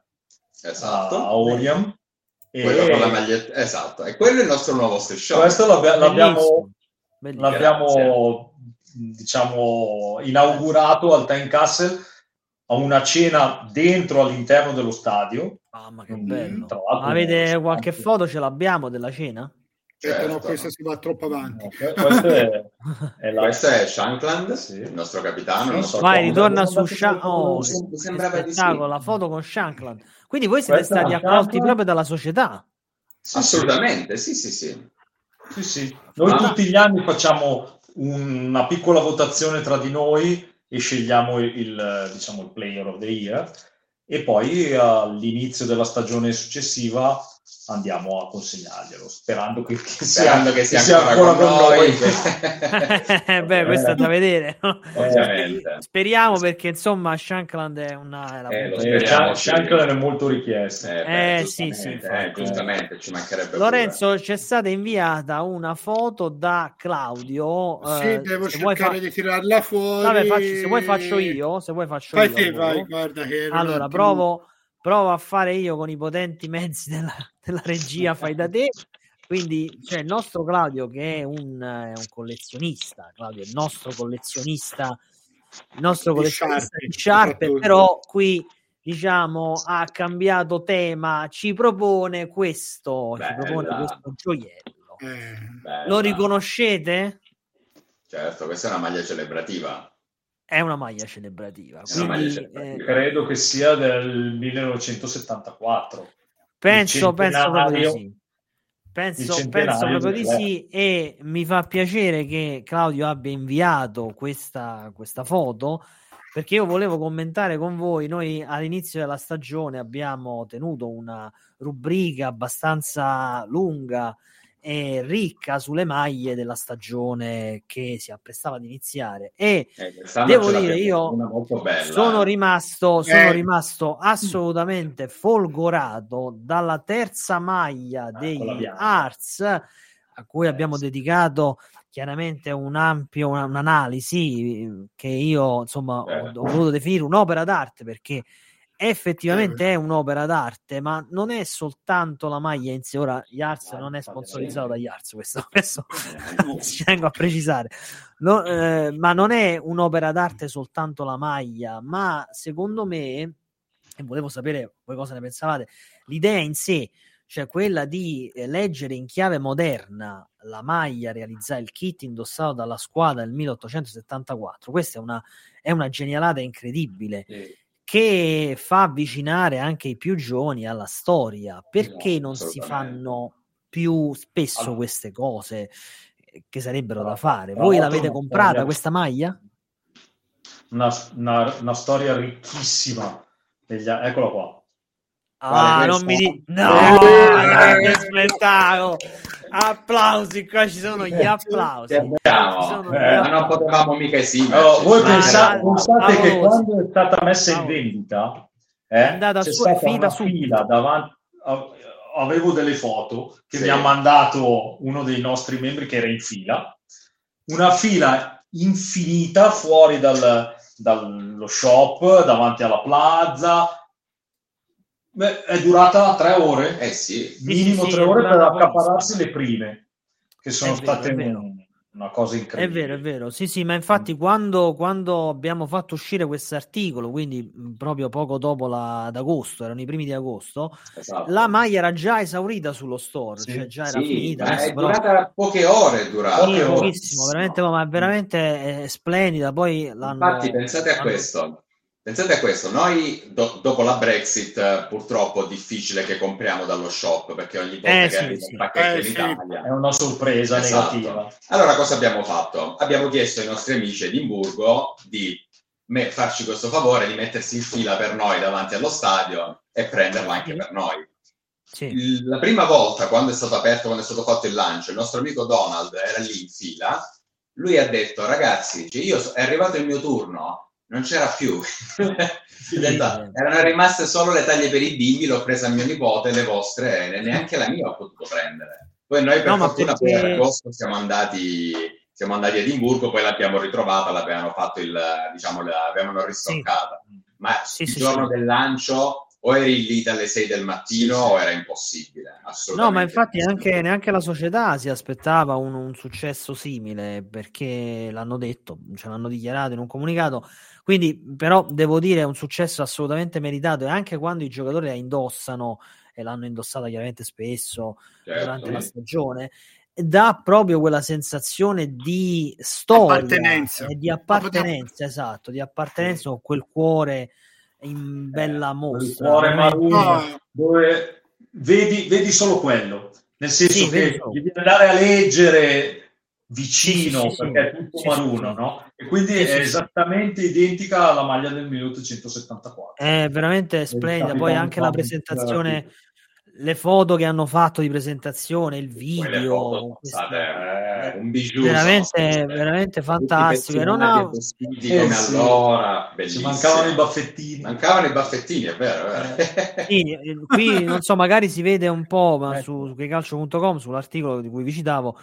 esatto. a Oriam. E... Quello con la maglietta, esatto, e quello è il nostro nuovo station. Questo l'abbia- l'abbiamo, l'abbiamo diciamo, inaugurato al Time Castle a una cena dentro all'interno dello stadio. Mamma che bello! Avete qualche foto? Ce l'abbiamo della cena? Certo, no, questa si va troppo avanti. No, questo è, è la... questo è Shankland, sì. il nostro capitano. Sì. Vai, ritorna su Shankland. Oh, spettacolo, la foto con Shankland. Quindi voi siete questa stati accolti proprio dalla società? Sì, Assolutamente, sì, sì, sì. sì, sì. Noi ah. tutti gli anni facciamo una piccola votazione tra di noi e scegliamo il, diciamo, il player of the year e poi all'inizio della stagione successiva andiamo a consegnarglielo sperando che, che sperando sia, che sia, sia ancora, ancora, con noi, noi. beh questo è da vedere Ovviamente. speriamo perché insomma Shankland è una è eh, speriamo, Shankland è molto richiesto eh, beh, eh sì sì eh, giustamente ci mancherebbe Lorenzo pure. c'è stata inviata una foto da Claudio sì eh, devo cercare fa... di tirarla fuori. Vabbè, faccio, se vuoi faccio io se vuoi faccio vai io te, vai, guarda che allora provo provo a fare io con i potenti mezzi della, della regia fai da te quindi c'è il nostro Claudio che è un, è un collezionista Claudio è il nostro collezionista il nostro collezionista di sciarpe, però qui diciamo ha cambiato tema ci propone questo Bella. ci propone questo gioiello eh. lo riconoscete? certo questa è una maglia celebrativa è una maglia celebrativa. Quindi, maglia celebrativa. Eh, Credo che sia del 1974. Penso, penso proprio di sì. Penso, penso proprio di sì e mi fa piacere che Claudio abbia inviato questa, questa foto perché io volevo commentare con voi. Noi all'inizio della stagione abbiamo tenuto una rubrica abbastanza lunga e ricca sulle maglie della stagione che si apprestava ad iniziare e eh, devo dire io sono rimasto, sono eh. rimasto assolutamente folgorato dalla terza maglia ah, degli Arts a cui abbiamo eh, dedicato chiaramente un ampio un'analisi che io insomma ho, ho voluto definire un'opera d'arte perché effettivamente è un'opera d'arte, ma non è soltanto la maglia in sé. Ora, Yars non è sponsorizzato da Yars, questo, questo ci tengo a precisare. No, eh, ma non è un'opera d'arte soltanto la maglia, ma secondo me, e volevo sapere voi cosa ne pensavate, l'idea in sé, cioè quella di eh, leggere in chiave moderna la maglia realizzare il kit indossato dalla squadra nel 1874, questa è una, è una genialata incredibile. Sì che fa avvicinare anche i più giovani alla storia. Perché no, non si fanno più spesso allora. queste cose che sarebbero allora, da fare? Voi l'avete comprata storia... questa maglia? Una, una, una, storia ricchissima. Degli... Eccolo qua. Ah, non mi dici... No, grande spettacolo! Applausi, qua ci sono gli applausi. Sono eh, ma non potevamo mica esibire. Oh, voi pensate, pensate che quando è stata messa in vendita eh, è andata c'è su, stata una fila davanti avevo delle foto che sì. mi ha mandato uno dei nostri membri che era in fila una fila infinita fuori dal, dallo shop davanti alla plaza Beh, è durata tre ore? Eh sì. Minimo sì, tre ore per accapararsi le prime, che sono vero, state una cosa incredibile. È vero, è vero. Sì, sì, ma infatti mm. quando, quando abbiamo fatto uscire questo articolo, quindi proprio poco dopo la, ad agosto, erano i primi di agosto, esatto. la maglia era già esaurita sullo store, sì. cioè già era sì, finita. È però... durata poche ore, durata. Sì, pochissimo, veramente, ma veramente è splendida. Poi l'hanno, infatti pensate a questo Pensate a questo, noi do- dopo la Brexit purtroppo è difficile che compriamo dallo shop perché ogni volta eh, che sì, arriva sì. un pacchetto eh, in Italia è una sorpresa esatto. negativa. Allora cosa abbiamo fatto? Abbiamo chiesto ai nostri amici Edimburgo di me- farci questo favore di mettersi in fila per noi davanti allo stadio e prenderla anche per noi. Sì. La prima volta quando è stato aperto, quando è stato fatto il lancio, il nostro amico Donald era lì in fila, lui ha detto ragazzi, cioè io è arrivato il mio turno, non c'era più. erano rimaste solo le taglie per i bimbi, l'ho presa a mio nipote, le vostre, e neanche la mia ho potuto prendere. Poi noi per no, fortuna perché... per agosto siamo andati, siamo andati a Edimburgo, poi l'abbiamo ritrovata, l'avevano fatto il, diciamo, l'avevano ristoccata. Sì. Ma sì, il sì, giorno del lancio o eri lì dalle 6 del mattino sì, sì. o era impossibile. No, ma infatti anche, neanche la società si aspettava un, un, successo simile perché l'hanno detto, ce l'hanno dichiarato in un comunicato. Quindi, però, devo dire, è un successo assolutamente meritato e anche quando i giocatori la indossano e l'hanno indossata chiaramente spesso certo. durante la stagione, dà proprio quella sensazione di storia appartenenza. e di appartenenza, esatto, di appartenenza con quel cuore in bella mostra. cuore marino, dove vedi, vedi, solo quello, nel senso sì, che devi andare a leggere vicino sì, sì, perché è tutto maruno, no? E quindi è esattamente identica alla maglia del 1874. È veramente splendida, poi anche la presentazione le foto che hanno fatto di presentazione, il video, queste, eh, un bijou, veramente, veramente fantastico. Non ha... eh, come sì. allora, Ci mancavano i baffettini. Mancavano i baffettini, è vero. È vero. Sì, eh, qui non so, magari si vede un po', ma su, su calcio.com, sull'articolo di cui vi citavo,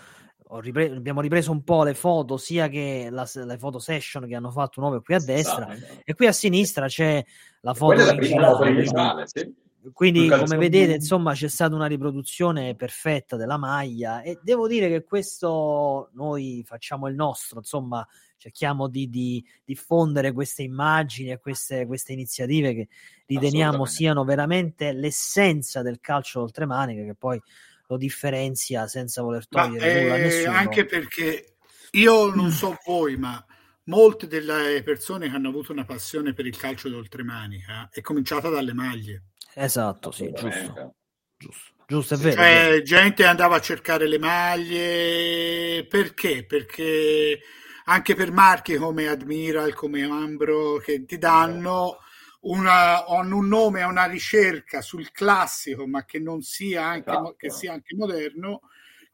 Ripre- abbiamo ripreso un po' le foto, sia che la, le foto session che hanno fatto nuove qui a destra, esatto. e qui a sinistra c'è la foto originale. Sì. Quindi, come vedete, insomma, c'è stata una riproduzione perfetta della maglia e devo dire che questo noi facciamo il nostro, insomma, cerchiamo di, di diffondere queste immagini e queste, queste iniziative che riteniamo siano veramente l'essenza del calcio oltremanica, che poi lo differenzia senza voler togliere ma, nulla a nessuno. Anche perché io non so voi, ma molte delle persone che hanno avuto una passione per il calcio d'oltremanica è cominciata dalle maglie Esatto, sì, giusto. giusto. Giusto, è vero. Cioè, gente andava a cercare le maglie perché? Perché anche per marchi come Admiral, come Ambro, che ti danno una, un nome a una ricerca sul classico, ma che non sia anche, esatto. che sia anche moderno,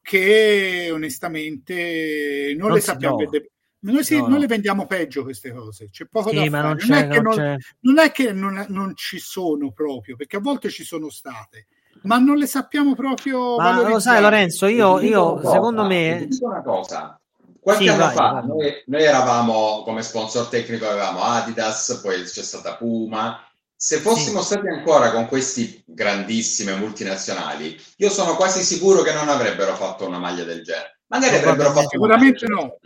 che onestamente non, non le sappiamo. Vedere. Noi, sì, no, noi no. le vendiamo peggio queste cose, c'è poco sì, da fare. Non, non, è che, non, non, è che non, ci sono proprio, perché a volte ci sono state, ma non le sappiamo proprio. Ma lo sai, Lorenzo, io, io secondo me. Dico una cosa. Qualche sì, anno vai, fa vai. Noi, noi, eravamo come sponsor tecnico, avevamo Adidas, poi c'è stata Puma. Se fossimo sì. stati ancora con questi grandissime multinazionali, io sono quasi sicuro che non avrebbero fatto una maglia del genere. Magari avrebbero fatto sicuramente no.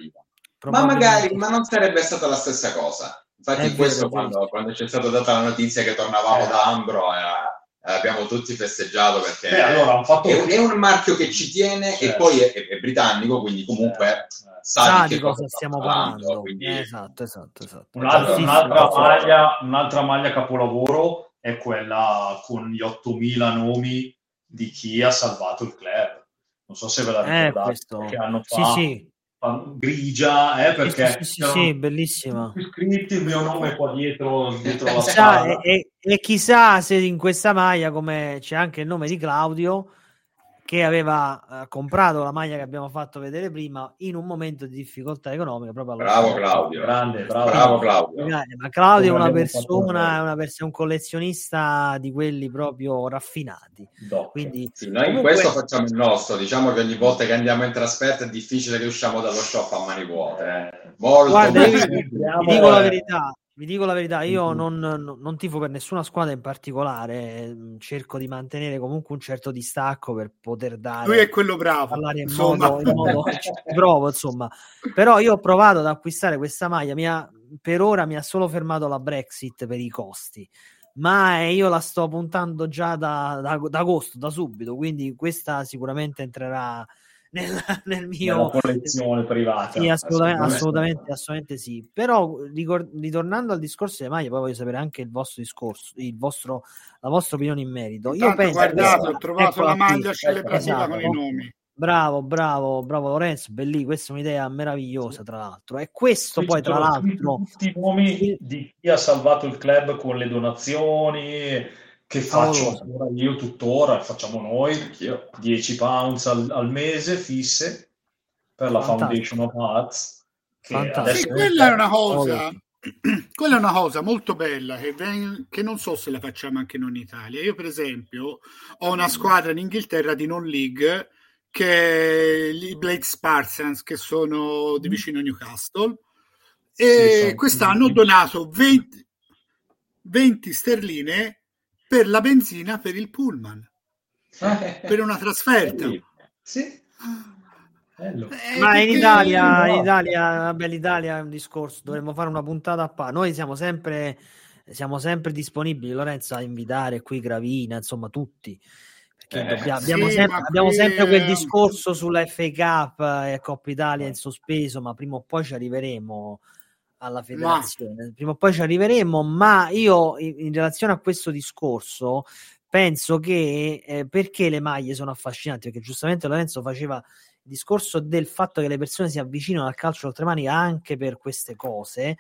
Ma magari, ma non sarebbe stata la stessa cosa. Infatti, è questo vero, quando, quando, c'è stata data la notizia che tornavamo eh. da Ambro, era, abbiamo tutti festeggiato perché Beh, allora, fatto... è, un, è, un, marchio che ci tiene certo. e poi è, è, britannico, quindi comunque certo. sa, sa di, cosa stiamo parlando. Quindi... Esatto, esatto, esatto. Un'altra, un'altra, maglia, un'altra maglia capolavoro è quella con gli 8000 nomi di chi ha salvato il club. Non so se ve la eh, ricordate, eh, che hanno fatto. Sì, sì grigia, eh, perché sì, sì, sì, sì bellissima. Scritti il mio nome qua dietro, dietro la chissà, e, e, chissà se in questa maglia come c'è anche il nome di Claudio che aveva uh, comprato la maglia che abbiamo fatto vedere prima in un momento di difficoltà economica. Proprio bravo Claudio, grande, bravo, bravo Claudio. Ma Claudio è una persona, è una persona, un collezionista di quelli proprio raffinati. Doc. Quindi, sì, noi comunque... in questo facciamo il nostro. Diciamo che ogni volta che andiamo in trasferta è difficile che usciamo dallo shop a mani vuote. Eh. Molto Guarda, io, vi dico la verità, vi dico la verità, io mm-hmm. non, non, non, tifo per nessuna squadra in particolare, mm, cerco di mantenere comunque un certo distacco per poter dare... Lui è quello bravo. Parlare in modo, in modo provo, insomma. Però io ho provato ad acquistare questa maglia, mi ha, per ora mi ha solo fermato la Brexit per i costi, ma io la sto puntando già da, da, da agosto, da subito, quindi questa sicuramente entrerà nel, nel mio Nella collezione privata. Sì, assolutamente, assolutamente, assolutamente, sì. Però ritornando al discorso delle maglie, poi voglio sapere anche il vostro discorso, il vostro, la vostra opinione in merito. Io penso guardate, ho trovato la maglia celebrativa esatto. con i nomi. Bravo, bravo, bravo Lorenzo, bellissimo, questa è un'idea meravigliosa tra l'altro. E questo poi tra l'altro... Tutti i nomi di chi ha salvato il club con le donazioni, che faccio ancora io tuttora, facciamo noi, Anch'io. 10 pounds al, al, mese fisse per la Fantastico. Foundation of Arts. Sì, quella è una cosa, quella è una cosa molto bella che, ven- che, non so se la facciamo anche noi in Italia. Io, per esempio, ho una squadra in Inghilterra di non league che è i Blake Spartans, che sono di vicino a Newcastle, e sì, quest'anno ho donato 20, 20 sterline per la benzina per il pullman, per una trasferta. Sì. Bello. Eh, Ma in Italia, in Italia, vabbè, l'Italia è un discorso, dovremmo fare una puntata a pa. Noi siamo sempre, siamo sempre disponibili, Lorenzo, a invitare qui Gravina, insomma, tutti. Perché eh, dobbiamo, abbiamo, sì, sempre, abbiamo sempre, quel discorso sulla FA Cup e Coppa Italia in sospeso, ma prima o poi ci arriveremo alla federazione. Ma... Prima o poi ci arriveremo, ma io in, in relazione a questo discorso penso che eh, perché le maglie sono affascinanti, perché giustamente Lorenzo faceva discorso del fatto che le persone si avvicinano al calcio oltremani anche per queste cose,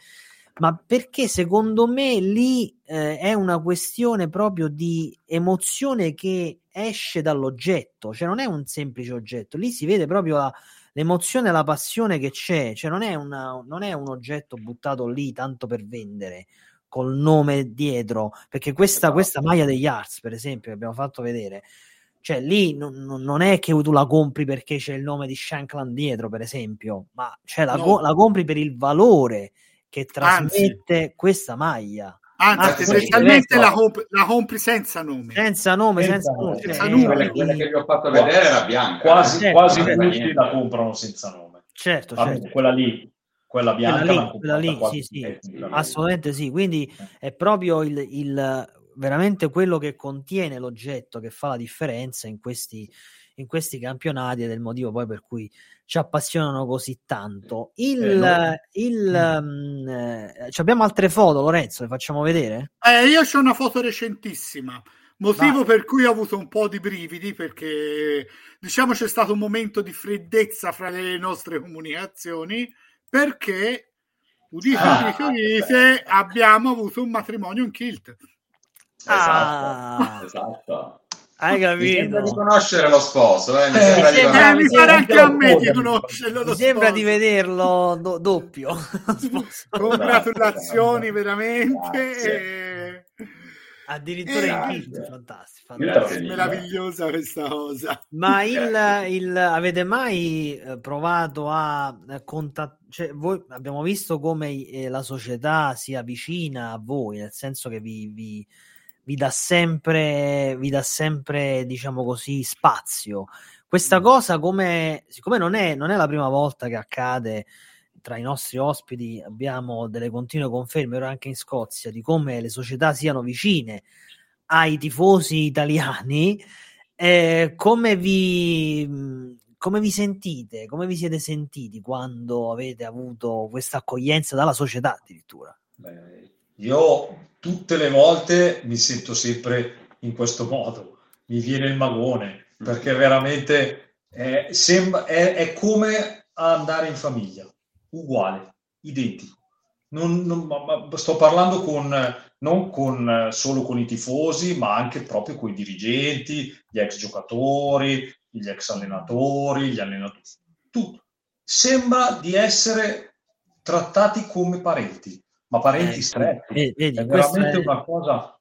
ma perché secondo me lì eh, è una questione proprio di emozione che esce dall'oggetto, cioè non è un semplice oggetto, lì si vede proprio la, l'emozione e la passione che c'è, cioè non è, una, non è un oggetto buttato lì tanto per vendere col nome dietro, perché questa, questa maglia degli Arts, per esempio, che abbiamo fatto vedere, cioè lì non, non, è che tu la compri perché c'è il nome di Shankland dietro, per esempio, ma cioè la, no. la compri per il valore che trasmette Anzi. questa maglia. Anzi, ah, tendenzialmente la, comp- la, compri senza nome. Senza nome, senza, senza nome. Senza nome. Quella, quella, che vi ho fatto vedere era bianca. Quasi, certo, quasi tutti la comprano senza nome. Certo, certo. Quella lì, quella bianca. Quella lì, quella lì sì, sì. assolutamente sì. Quindi è proprio il, il, veramente quello che contiene l'oggetto che fa la differenza in questi, in questi campionati ed è il motivo poi per cui ci appassionano così tanto. Il, eh, il, mm. um, abbiamo altre foto, Lorenzo, le facciamo vedere? Eh, io ho una foto recentissima. Motivo Va. per cui ho avuto un po' di brividi perché diciamo c'è stato un momento di freddezza fra le nostre comunicazioni perché udite, ah, udite, abbiamo avuto un matrimonio in kilt. Ah, esatto. Hai capito? Mi sembra di conoscere lo sposo, eh? Mi sembra, eh, sembra, mi sembra anche a me di conoscerlo. Mi sembra di vederlo do- doppio. Congratulazioni veramente. E... Addirittura in kit, fantastico, fantastico. Meravigliosa questa cosa. Ma il, il, avete mai eh, provato a contattare? Cioè, voi abbiamo visto come eh, la società sia vicina a voi, nel senso che vi, vi vi dà sempre, vi dà sempre diciamo così, spazio. Questa mm. cosa, come, siccome non è, non è la prima volta che accade tra i nostri ospiti, abbiamo delle continue conferme, ora anche in Scozia, di come le società siano vicine ai tifosi italiani. Eh, come vi come vi sentite? Come vi siete sentiti quando avete avuto questa accoglienza dalla società addirittura? Beh, io tutte le volte mi sento sempre in questo modo, mi viene il magone, perché veramente è, sembra, è, è come andare in famiglia, uguale, identico. Non, non, sto parlando con, non con, solo con i tifosi, ma anche proprio con i dirigenti, gli ex giocatori, gli ex allenatori, gli allenatori. Tutto. Sembra di essere trattati come parenti ma parenti eh, stretti. Vedi, è veramente è... una cosa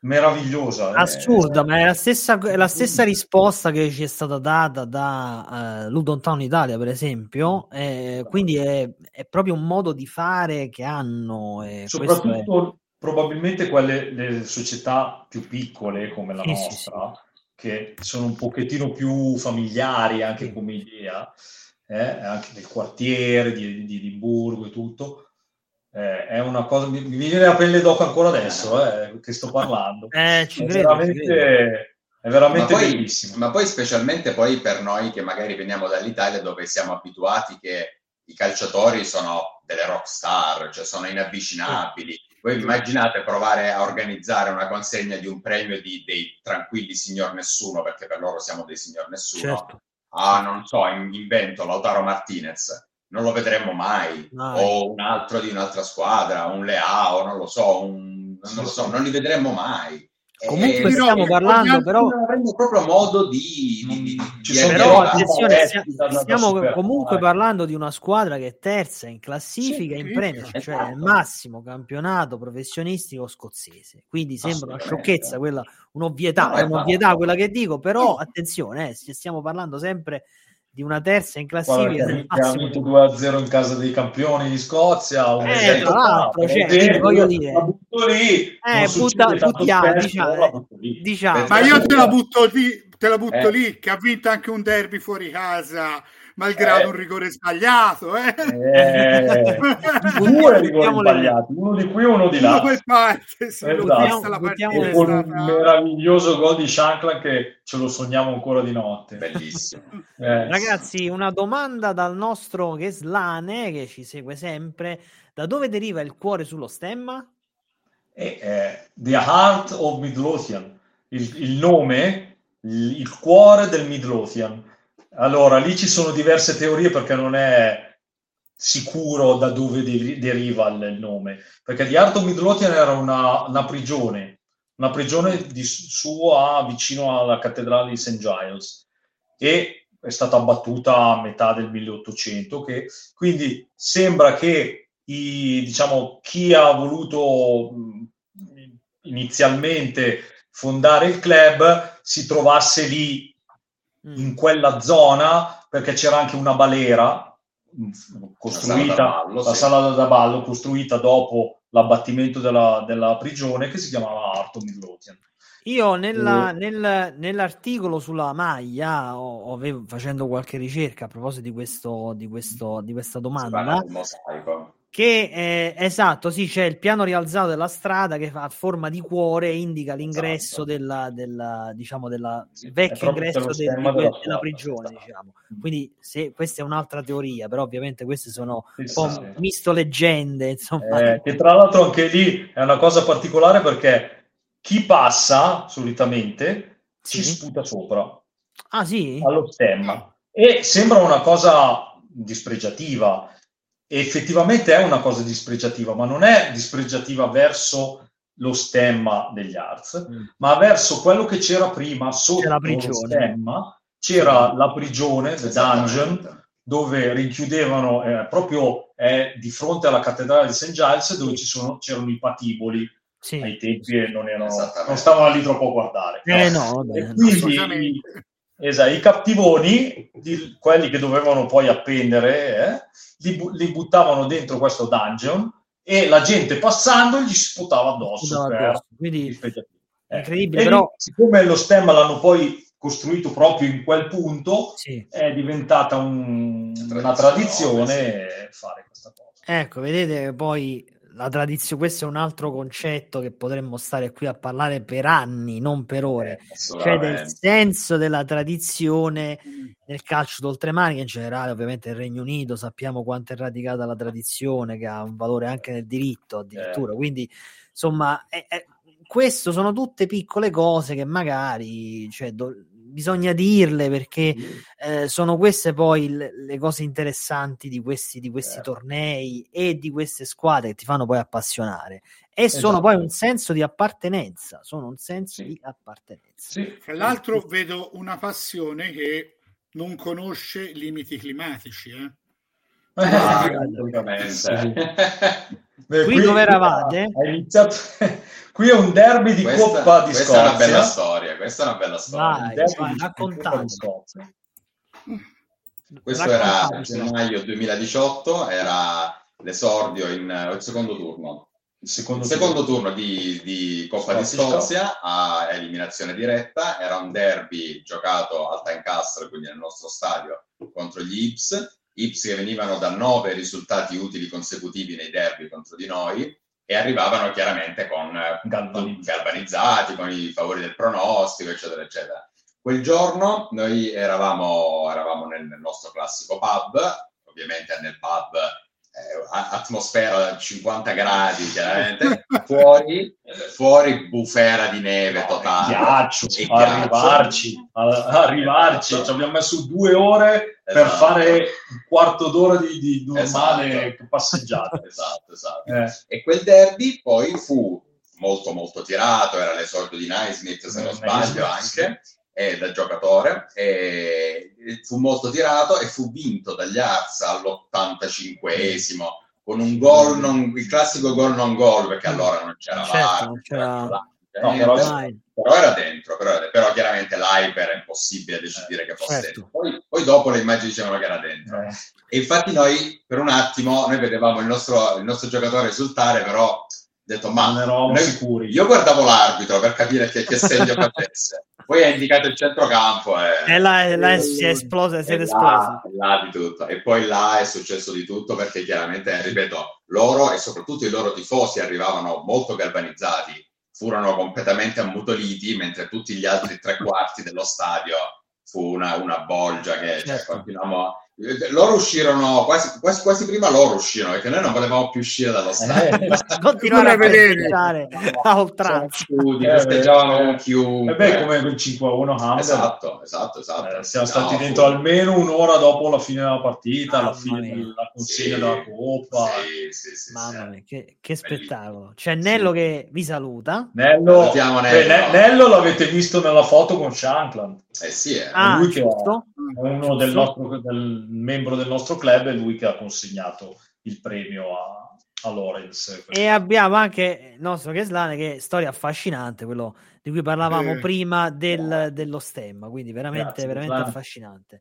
meravigliosa. Eh. Assurda, eh. ma è la, stessa, è la stessa risposta che ci è stata data da uh, Ludon Town Italia, per esempio. Eh, quindi è, è, proprio un modo di fare che hanno. Soprattutto probabilmente quelle le società più piccole come la sì, nostra, sì, che sono un pochettino più familiari anche come idea, eh, anche del quartiere di, di Edimburgo e tutto eh, è una cosa, mi, mi, viene la pelle d'oca ancora adesso eh, che sto parlando. Eh, ci è, credo, veramente, ci credo. è veramente ma poi, bellissimo. Ma poi specialmente poi per noi che magari veniamo dall'Italia dove siamo abituati che i calciatori sono delle rock star, cioè sono inavvicinabili. Voi immaginate provare a organizzare una consegna di un premio di, dei tranquilli signor nessuno, perché per loro siamo dei signor nessuno. Certo. Ah, non so, invento Lautaro Martinez non lo vedremo mai, mai, o un altro di un'altra squadra, un Leao, non lo so, un, non, lo so, non li vedremo mai. Comunque eh, stiamo però, parlando, però avremo proprio modo di, di, di, di però attenzione, stiamo comunque parlando di una squadra che è terza in classifica sì, in Premier, cioè esatto. il massimo campionato professionistico scozzese. Quindi sembra una sciocchezza quella, un'ovvietà, no, è un'ovvietà quella che dico, però attenzione, eh, stiamo parlando sempre di una terza in classifica. Ha vinto 2-0 in casa dei campioni di Scozia. Eh, tra l'altro, cioè, eh, voglio dire, la butto lì. Eh, butta, buttiamo, diciamo, diciamo. Ma io te la butto lì, te la butto eh. lì, che ha vinto anche un derby fuori casa malgrado eh. un rigore sbagliato. Eh. Eh. Due rigori sbagliati, uno di qui e uno di là. Due parte, sì, esatto. la partita con un meraviglioso gol di Shankland che ce lo sogniamo ancora di notte. Bellissimo. Eh. Ragazzi, una domanda dal nostro Geslane che ci segue sempre. Da dove deriva il cuore sullo stemma? Eh, eh, the Heart of Midlothian, il, il nome, il, il, cuore del Midlothian Allora, lì ci sono diverse teorie perché non è sicuro da dove de- deriva il nome. Perché di Arto Midlothian era una, una prigione, una prigione di sua vicino alla cattedrale di St. Giles e è stata abbattuta a metà del 1800. Che, quindi sembra che i, diciamo, chi ha voluto inizialmente fondare il club si trovasse lì mm. in quella zona perché c'era anche una balera costruita, la sala da ballo, la sì. sala da ballo costruita dopo l'abbattimento della, della prigione che si chiamava Arthur Midlothian. Io nella, nel, nell'articolo sulla maglia, o, o, facendo qualche ricerca a proposito di, questo, di, questo, di questa domanda, che eh, esatto, sì, c'è il piano rialzato della strada che fa forma di cuore e indica l'ingresso esatto. della, della, diciamo, della sì, vecchio ingresso de, della, della prigione, diciamo. Quindi se, questa è un'altra teoria, però ovviamente queste sono sì, un po' sì. misto leggende, insomma. Eh, che tra l'altro anche lì è una cosa particolare perché chi passa solitamente ci sputa sopra. Ah sì? Allo stemma. E sembra una cosa dispregiativa effettivamente è una cosa dispregiativa, ma non è dispregiativa verso lo stemma degli arts, mm. ma verso quello che c'era prima sotto lo stemma, c'era la prigione, the dungeon, dove rinchiudevano eh, proprio eh, di fronte alla cattedrale di St. Giles, dove ci sono, c'erano i patiboli. Sì. Ai tempi non, erano, non stavano lì troppo a guardare. Eh, no, vabbè, quindi Esatto, i cattivoni, di, quelli che dovevano poi appendere, eh, li, li, buttavano dentro questo dungeon e la gente passando gli sputava addosso. Per, Quindi, eh. incredibile, però... Siccome lo stemma l'hanno poi costruito proprio in quel punto, sì. è diventata un, una tradizione fare questa cosa. Ecco, vedete poi la tradizione, questo è un altro concetto che potremmo stare qui a parlare per anni, non per ore, eh, cioè del senso della tradizione nel calcio d'oltremare, che in generale ovviamente nel Regno Unito sappiamo quanto è radicata la tradizione, che ha un valore anche nel diritto addirittura, eh. quindi insomma è, è, questo sono tutte piccole cose che magari cioè, do, bisogna dirle perché eh, sono queste poi le, le, cose interessanti di questi, di questi certo. tornei e di queste squadre che ti fanno poi appassionare e esatto. sono poi un senso di appartenenza sono un senso sì. di appartenenza sì. tra l'altro vedo una passione che non conosce limiti climatici eh? Ah, sì. Beh, qui, qui dove eravate? Iniziato Qui è un derby di questa, Coppa di questa Scozia. Questa è una bella storia, questa è una bella storia. Vai, vai, raccontate. Questo era gennaio 2018, era l'esordio in il secondo turno. Il secondo, il secondo turno, di, di Coppa Scozia, di Scozia a eliminazione diretta, era un derby giocato al Tynecastle, quindi nel nostro stadio, contro gli Ips. Ips che venivano da nove risultati utili consecutivi nei derby contro di noi e arrivavano chiaramente con eh, galvanizzati, con i favori del pronostico, eccetera, eccetera. Quel giorno noi eravamo, eravamo nel, nel nostro classico pub, ovviamente nel pub atmosfera da 50 gradi chiaramente. Fuori, fuori bufera di neve totale. Ghiaccio, e arrivarci arrivarci. Ci abbiamo messo due ore esatto. per fare un quarto d'ora di, di normale esatto. passeggiata esatto, esatto. Eh. e quel derby poi fu molto molto tirato. Era l'esordio di Naismith se non sbaglio anche eh, da giocatore, eh, fu molto tirato e fu vinto dagli Arts all'85esimo con un gol, non, il classico gol non gol, perché allora non c'era certo, non c'era... No, però, però, era dentro, però, però chiaramente l'hyper è impossibile decidere che fosse certo. dentro. Poi, poi, dopo le immagini dicevano che era dentro. Eh. E infatti noi per un attimo noi vedevamo il nostro, il nostro giocatore esultare, però detto ma noi, sicuri. io guardavo l'arbitro per capire che, che segno facesse poi ha indicato il centrocampo e, e là, là si è esplosa si è esplosa là di tutto e poi là è successo di tutto perché chiaramente ripeto loro e soprattutto i loro tifosi arrivavano molto galvanizzati furono completamente ammutoliti mentre tutti gli altri tre quarti dello stadio fu una, una bolgia che cioè, certo. cioè, continuiamo loro uscirono quasi, quasi, quasi, prima loro uscirono perché noi non volevamo più uscire dallo stadio. eh, continuare a vedere. a oltranza studi, festeggiavano con chiunque. eh beh, come il 5 a 1 Hammer esatto esatto, esatto. Eh, siamo no, stati dentro fu... almeno un'ora dopo la fine della partita alla fine della consegna sì, della coppa. sì, sì, sì, mamma mia che, che spettacolo. C'è Nello che vi saluta. Nello, Nello. Nello. Nello l'avete visto nella foto con Shankland. Eh sì eh. Ah, lui che è uno del nostro del membro del nostro club è lui che ha consegnato il premio a, a Lorenz. E abbiamo anche il nostro Cheslane che è storia affascinante, quello di cui parlavamo eh. prima del, dello stemma, quindi veramente, Grazie, veramente affascinante.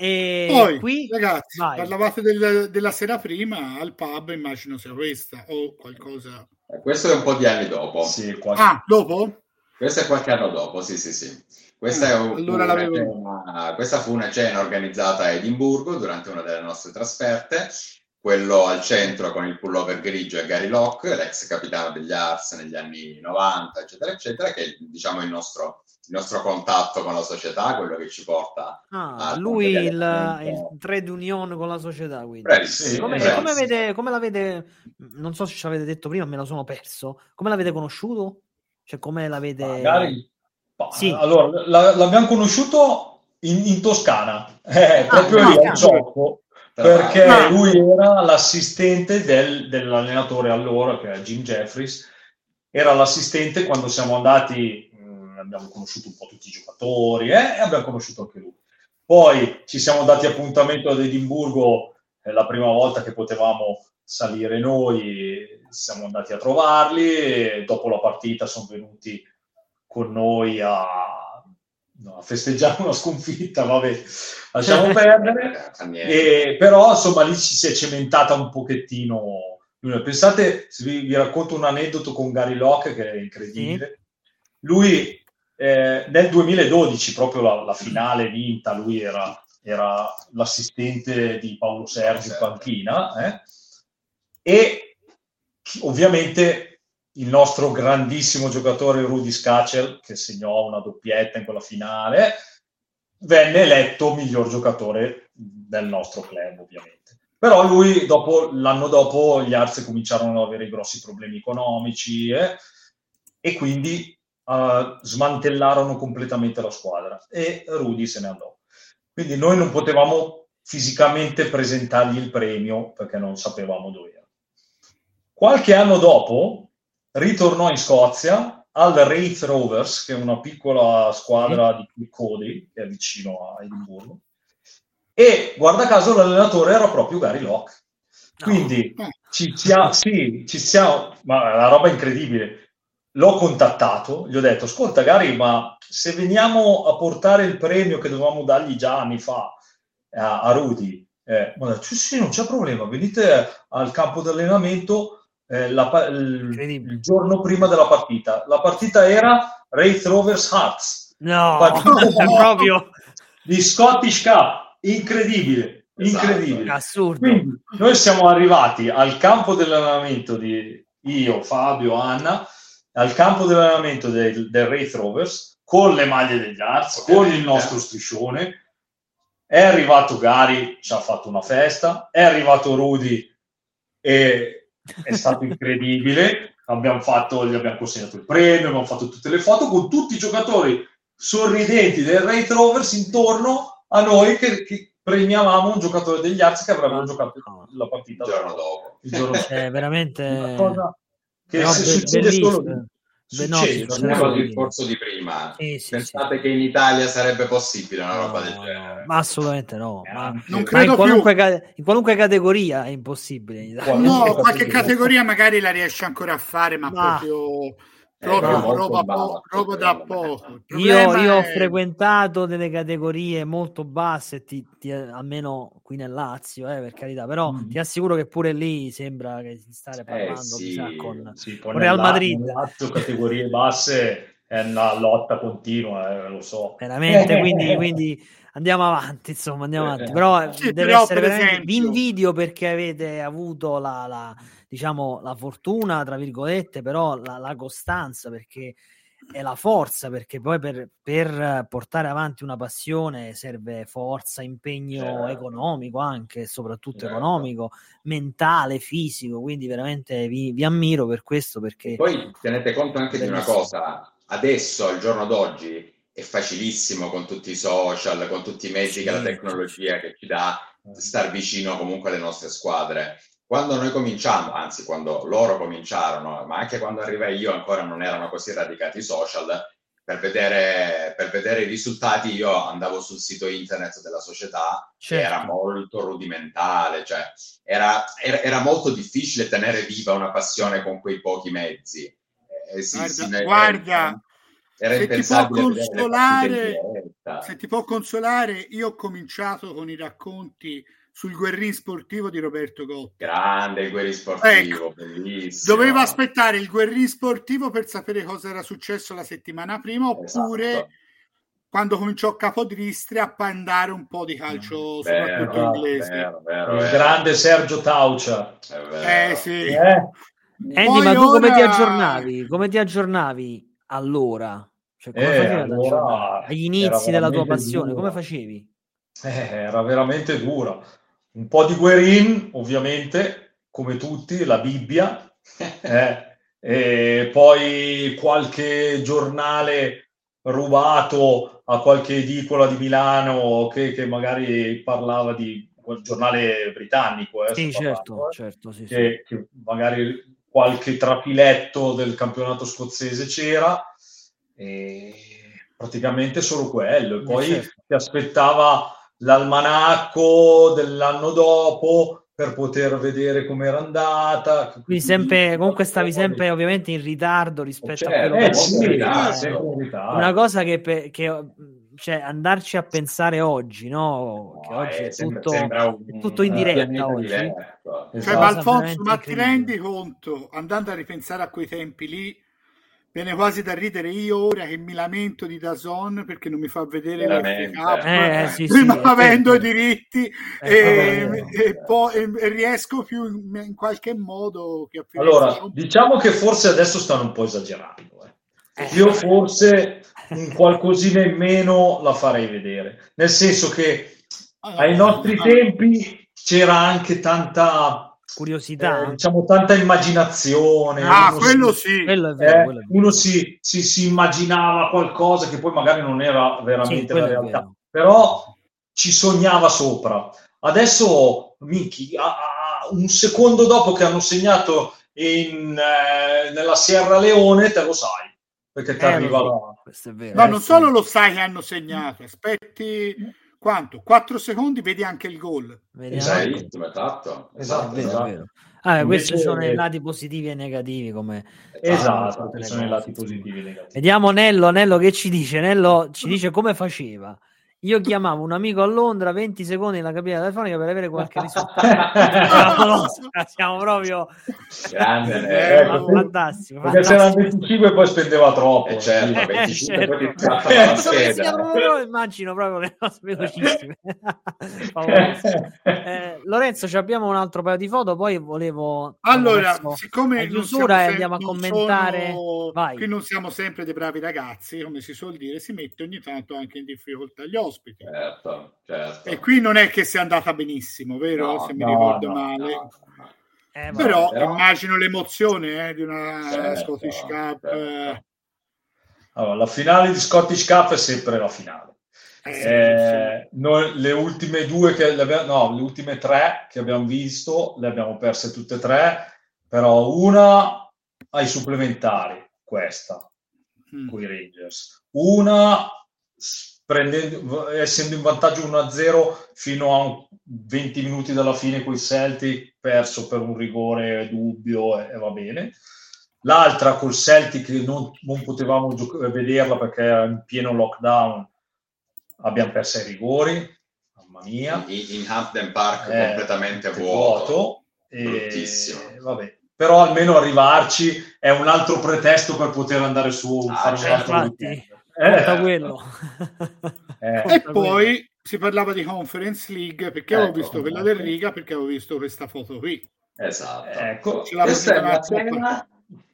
E Poi, qui, ragazzi, vai. parlavate del, della sera prima al pub, immagino sia questa o qualcosa. Eh, questo è un po' di anni dopo. Sì, qualche... Ah, dopo? Questo è qualche anno dopo, sì, sì, sì. Questa, ah, un, allora una cena, questa fu una cena organizzata a Edimburgo durante una delle nostre trasferte. Quello al centro con il pullover grigio è Gary Locke, l'ex capitano degli Ars negli anni 90, eccetera, eccetera, che è diciamo, il, nostro, il nostro contatto con la società, quello che ci porta ah, a... Lui il, il trade union con la società, quindi. Sì, come, come, vede, come la vede, non so se ci avete detto prima, me lo sono perso, come l'avete conosciuto? Cioè, come la vede... Magari sì. Allora, la, l'abbiamo conosciuto in, in Toscana, eh, ah, proprio lì al gioco, perché no. lui era l'assistente del, dell'allenatore allora, che era Jim Jeffries, era l'assistente quando siamo andati, mh, mm, abbiamo conosciuto un po' tutti i giocatori eh, e abbiamo conosciuto anche lui. Poi ci siamo dati appuntamento ad Edimburgo eh, la prima volta che potevamo salire noi, siamo andati a trovarli e dopo la partita sono venuti con noi a, no, a festeggiare una sconfitta, vabbè, lasciamo perdere. E, però insomma lì ci si è cementata un pochettino. Pensate, vi, vi racconto un aneddoto con Gary Locke che è incredibile. Lui eh, nel 2012, proprio la, la, finale vinta, lui era, era l'assistente di Paolo Sergio in panchina eh? e ovviamente il nostro grandissimo giocatore Rudy Scacel, che segnò una doppietta in quella finale, venne eletto miglior giocatore del nostro club, ovviamente. Però lui, dopo, l'anno dopo, gli Arze cominciarono ad avere grossi problemi economici eh, e quindi uh, smantellarono completamente la squadra e Rudy se ne andò. Quindi noi non potevamo fisicamente presentargli il premio perché non sapevamo dove era. Qualche anno dopo, ritornò in Scozia al Wraith Rovers, che è una piccola squadra mm. di Cody, che è vicino a Edimburgo, e guarda caso l'allenatore era proprio Gary Locke. Quindi no. ci, siamo, sì, ci siamo, ma la roba incredibile. L'ho contattato, gli ho detto, ascolta Gary, ma se veniamo a portare il premio che dovevamo dargli già anni fa a, a Rudy, eh, ma detto, sì, non c'è problema, venite al campo di allenamento, eh, la, il, il, giorno prima della partita. La partita era Wraith Rovers Hearts. No, proprio di Scottish Cup. Incredibile, esatto. incredibile. Assurdo. Quindi, noi siamo arrivati al campo dell'allenamento di io, Fabio, Anna, al campo dell'allenamento del, del Wraith Rovers con le maglie degli Arts, con il nostro striscione. È arrivato Gary, ci ha fatto una festa. È arrivato Rudy e è stato incredibile. Abbiamo fatto, gli abbiamo consegnato il premio, abbiamo fatto tutte le foto con tutti i giocatori sorridenti del Ray Rovers intorno a noi che, che premiavamo un giocatore degli Arts che avrebbero giocato la partita il giorno dopo. Il giorno dopo. È veramente una cosa che no, succede solo Succede, no, il discorso di prima. Sì, sì, Pensate sì. che in Italia sarebbe possibile una roba del genere? Ma assolutamente no. Eh, ma, non ma in, qualunque, in, qualunque, categoria è impossibile. No, qualche categoria magari la riesce ancora a fare, ma, ma proprio proprio eh, roba, po- roba da poco. Io, io ho frequentato delle categorie molto basse, ti, ti, almeno qui nel Lazio, eh, per carità, però mm. ti assicuro che pure lì sembra che si stare eh, parlando eh, sì, con, sì, con Real Madrid. Lazio, categorie basse è una lotta continua, eh, lo so. Veramente, quindi, quindi andiamo avanti, insomma, andiamo avanti. Però sì, deve però, essere veramente... Esempio... Vi invidio perché avete avuto la... la diciamo, la fortuna, tra virgolette, però la, la costanza, perché è la forza, perché poi per, per, portare avanti una passione serve forza, impegno certo. economico anche, soprattutto certo. economico, mentale, fisico, quindi veramente vi, vi ammiro per questo. Perché poi tenete conto anche di una cosa, adesso, al giorno d'oggi, è facilissimo con tutti i social, con tutti i mezzi sì, che la tecnologia che ci dà, star vicino comunque alle nostre squadre quando noi cominciamo, anzi quando loro cominciarono, ma anche quando arrivai io ancora non erano così radicati i social, per vedere, per vedere i risultati io andavo sul sito internet della società, certo. era molto rudimentale, cioè era, era, era, molto difficile tenere viva una passione con quei pochi mezzi. Eh, sì, guarda, sì, guarda era se, ti può consolare, se ti può consolare, io ho cominciato con i racconti sul guerrin sportivo di Roberto Gotti. Grande il guerrin sportivo, ecco, bellissimo. Doveva aspettare il guerrin sportivo per sapere cosa era successo la settimana prima, oppure esatto. quando cominciò Capodistria a pandare un po' di calcio, vero, soprattutto inglese. Vero, vero, il grande Sergio Taucia. Eh sì. Eh. Andy, ma tu ora... come ti aggiornavi? Come ti aggiornavi allora? Cioè, come eh, allora agli inizi della tua passione? Dura. Come facevi? Eh, era veramente dura un po' di Guerin, ovviamente, come tutti, la Bibbia, eh, e poi qualche giornale rubato a qualche edicola di Milano che, che magari parlava di quel giornale britannico. Eh, sì, certo, parlando, eh, certo sì, che, sì. che magari qualche trafiletto del campionato scozzese c'era. E praticamente solo quello. E poi certo. si aspettava l'almanacco dell'anno dopo per poter vedere com'era andata. Quindi sempre, comunque stavi sempre ovviamente in ritardo rispetto cioè, a quello eh, che sì, ritardo, Una cosa che, che cioè, andarci a pensare oggi, no? Che no, oggi è, sembra, tutto, sembra un, è tutto in diretta oggi. Esatto. Cioè, ma Alfonso, ma ti rendi conto, andando a ripensare a quei tempi lì, Viene quasi da ridere io ora che mi lamento di Dazon perché non mi fa vedere l'FK eh, sì, prima sì, avendo i diritti eh, e, e, poi e riesco più in, in, qualche modo che allora diciamo che forse adesso stanno un po' esagerando eh. Eh. io forse un qualcosina in meno la farei vedere nel senso che allora, ai nostri allora. tempi c'era anche tanta curiosità. Eh, diciamo tanta immaginazione. Ah, quello si, sì. Quello è vero, eh, quello è vero. Uno si, si, si, immaginava qualcosa che poi magari non era veramente sì, la realtà, però ci sognava sopra. Adesso, Miki, un secondo dopo che hanno segnato in, eh, nella Sierra Leone, te lo sai, perché ti eh, arriva là. No, non solo lo sai che hanno segnato, aspetti quanto? 4 secondi vedi anche il gol. Esatto, esatto. esatto, esatto. Ah, questi sono i lati positivi e negativi come esatto, sono i lati positivi e negativi. Vediamo Nello, Nello che ci dice? Nello ci dice come faceva. Io chiamavo un amico a Londra 20 secondi nella cabina telefonica per avere qualche risultato. siamo proprio grande, eh, eh, fantastico. Perché se era 25 poi spendeva troppo. Eh, certo, 25 eh, certo. poi ti proprio, immagino proprio le cose velocissime. eh, Lorenzo, abbiamo un altro paio di foto, poi volevo Allora, adesso, siccome chiusura andiamo a commentare sono... qui non siamo sempre dei bravi ragazzi, come si suol dire, si mette ogni tanto anche in difficoltà gli ospiti. Certo, certo. E qui non è che sia andata benissimo, vero? No, Se mi no, ricordo no, male. Eh, però, però, immagino l'emozione eh, di una certo, Scottish Cup. Certo. Eh. Allora, la finale di Scottish Cup è sempre la finale. Eh, eh noi, le ultime due che le abbiamo, no, le ultime tre che abbiamo visto le abbiamo perse tutte e tre, però una ai supplementari, questa, mm. con i Rangers, una prendendo, essendo in vantaggio 1-0 fino a 20 minuti dalla fine con i Celtic, perso per un rigore dubbio e, e va bene. L'altra col Celtic non, non potevamo gioc- vederla perché era in pieno lockdown, abbiamo perso i rigori, mamma mia. In, in Hampden Park eh, completamente vuoto. vuoto e, vabbè. Però almeno arrivarci è un altro pretesto per poter andare su ah, fare certo, un altro eh, quello. Eh. E poi si parlava di Conference League perché ecco, avevo visto quella del Riga perché avevo visto questa foto qui. Esatto. Ecco. Questa, è sera,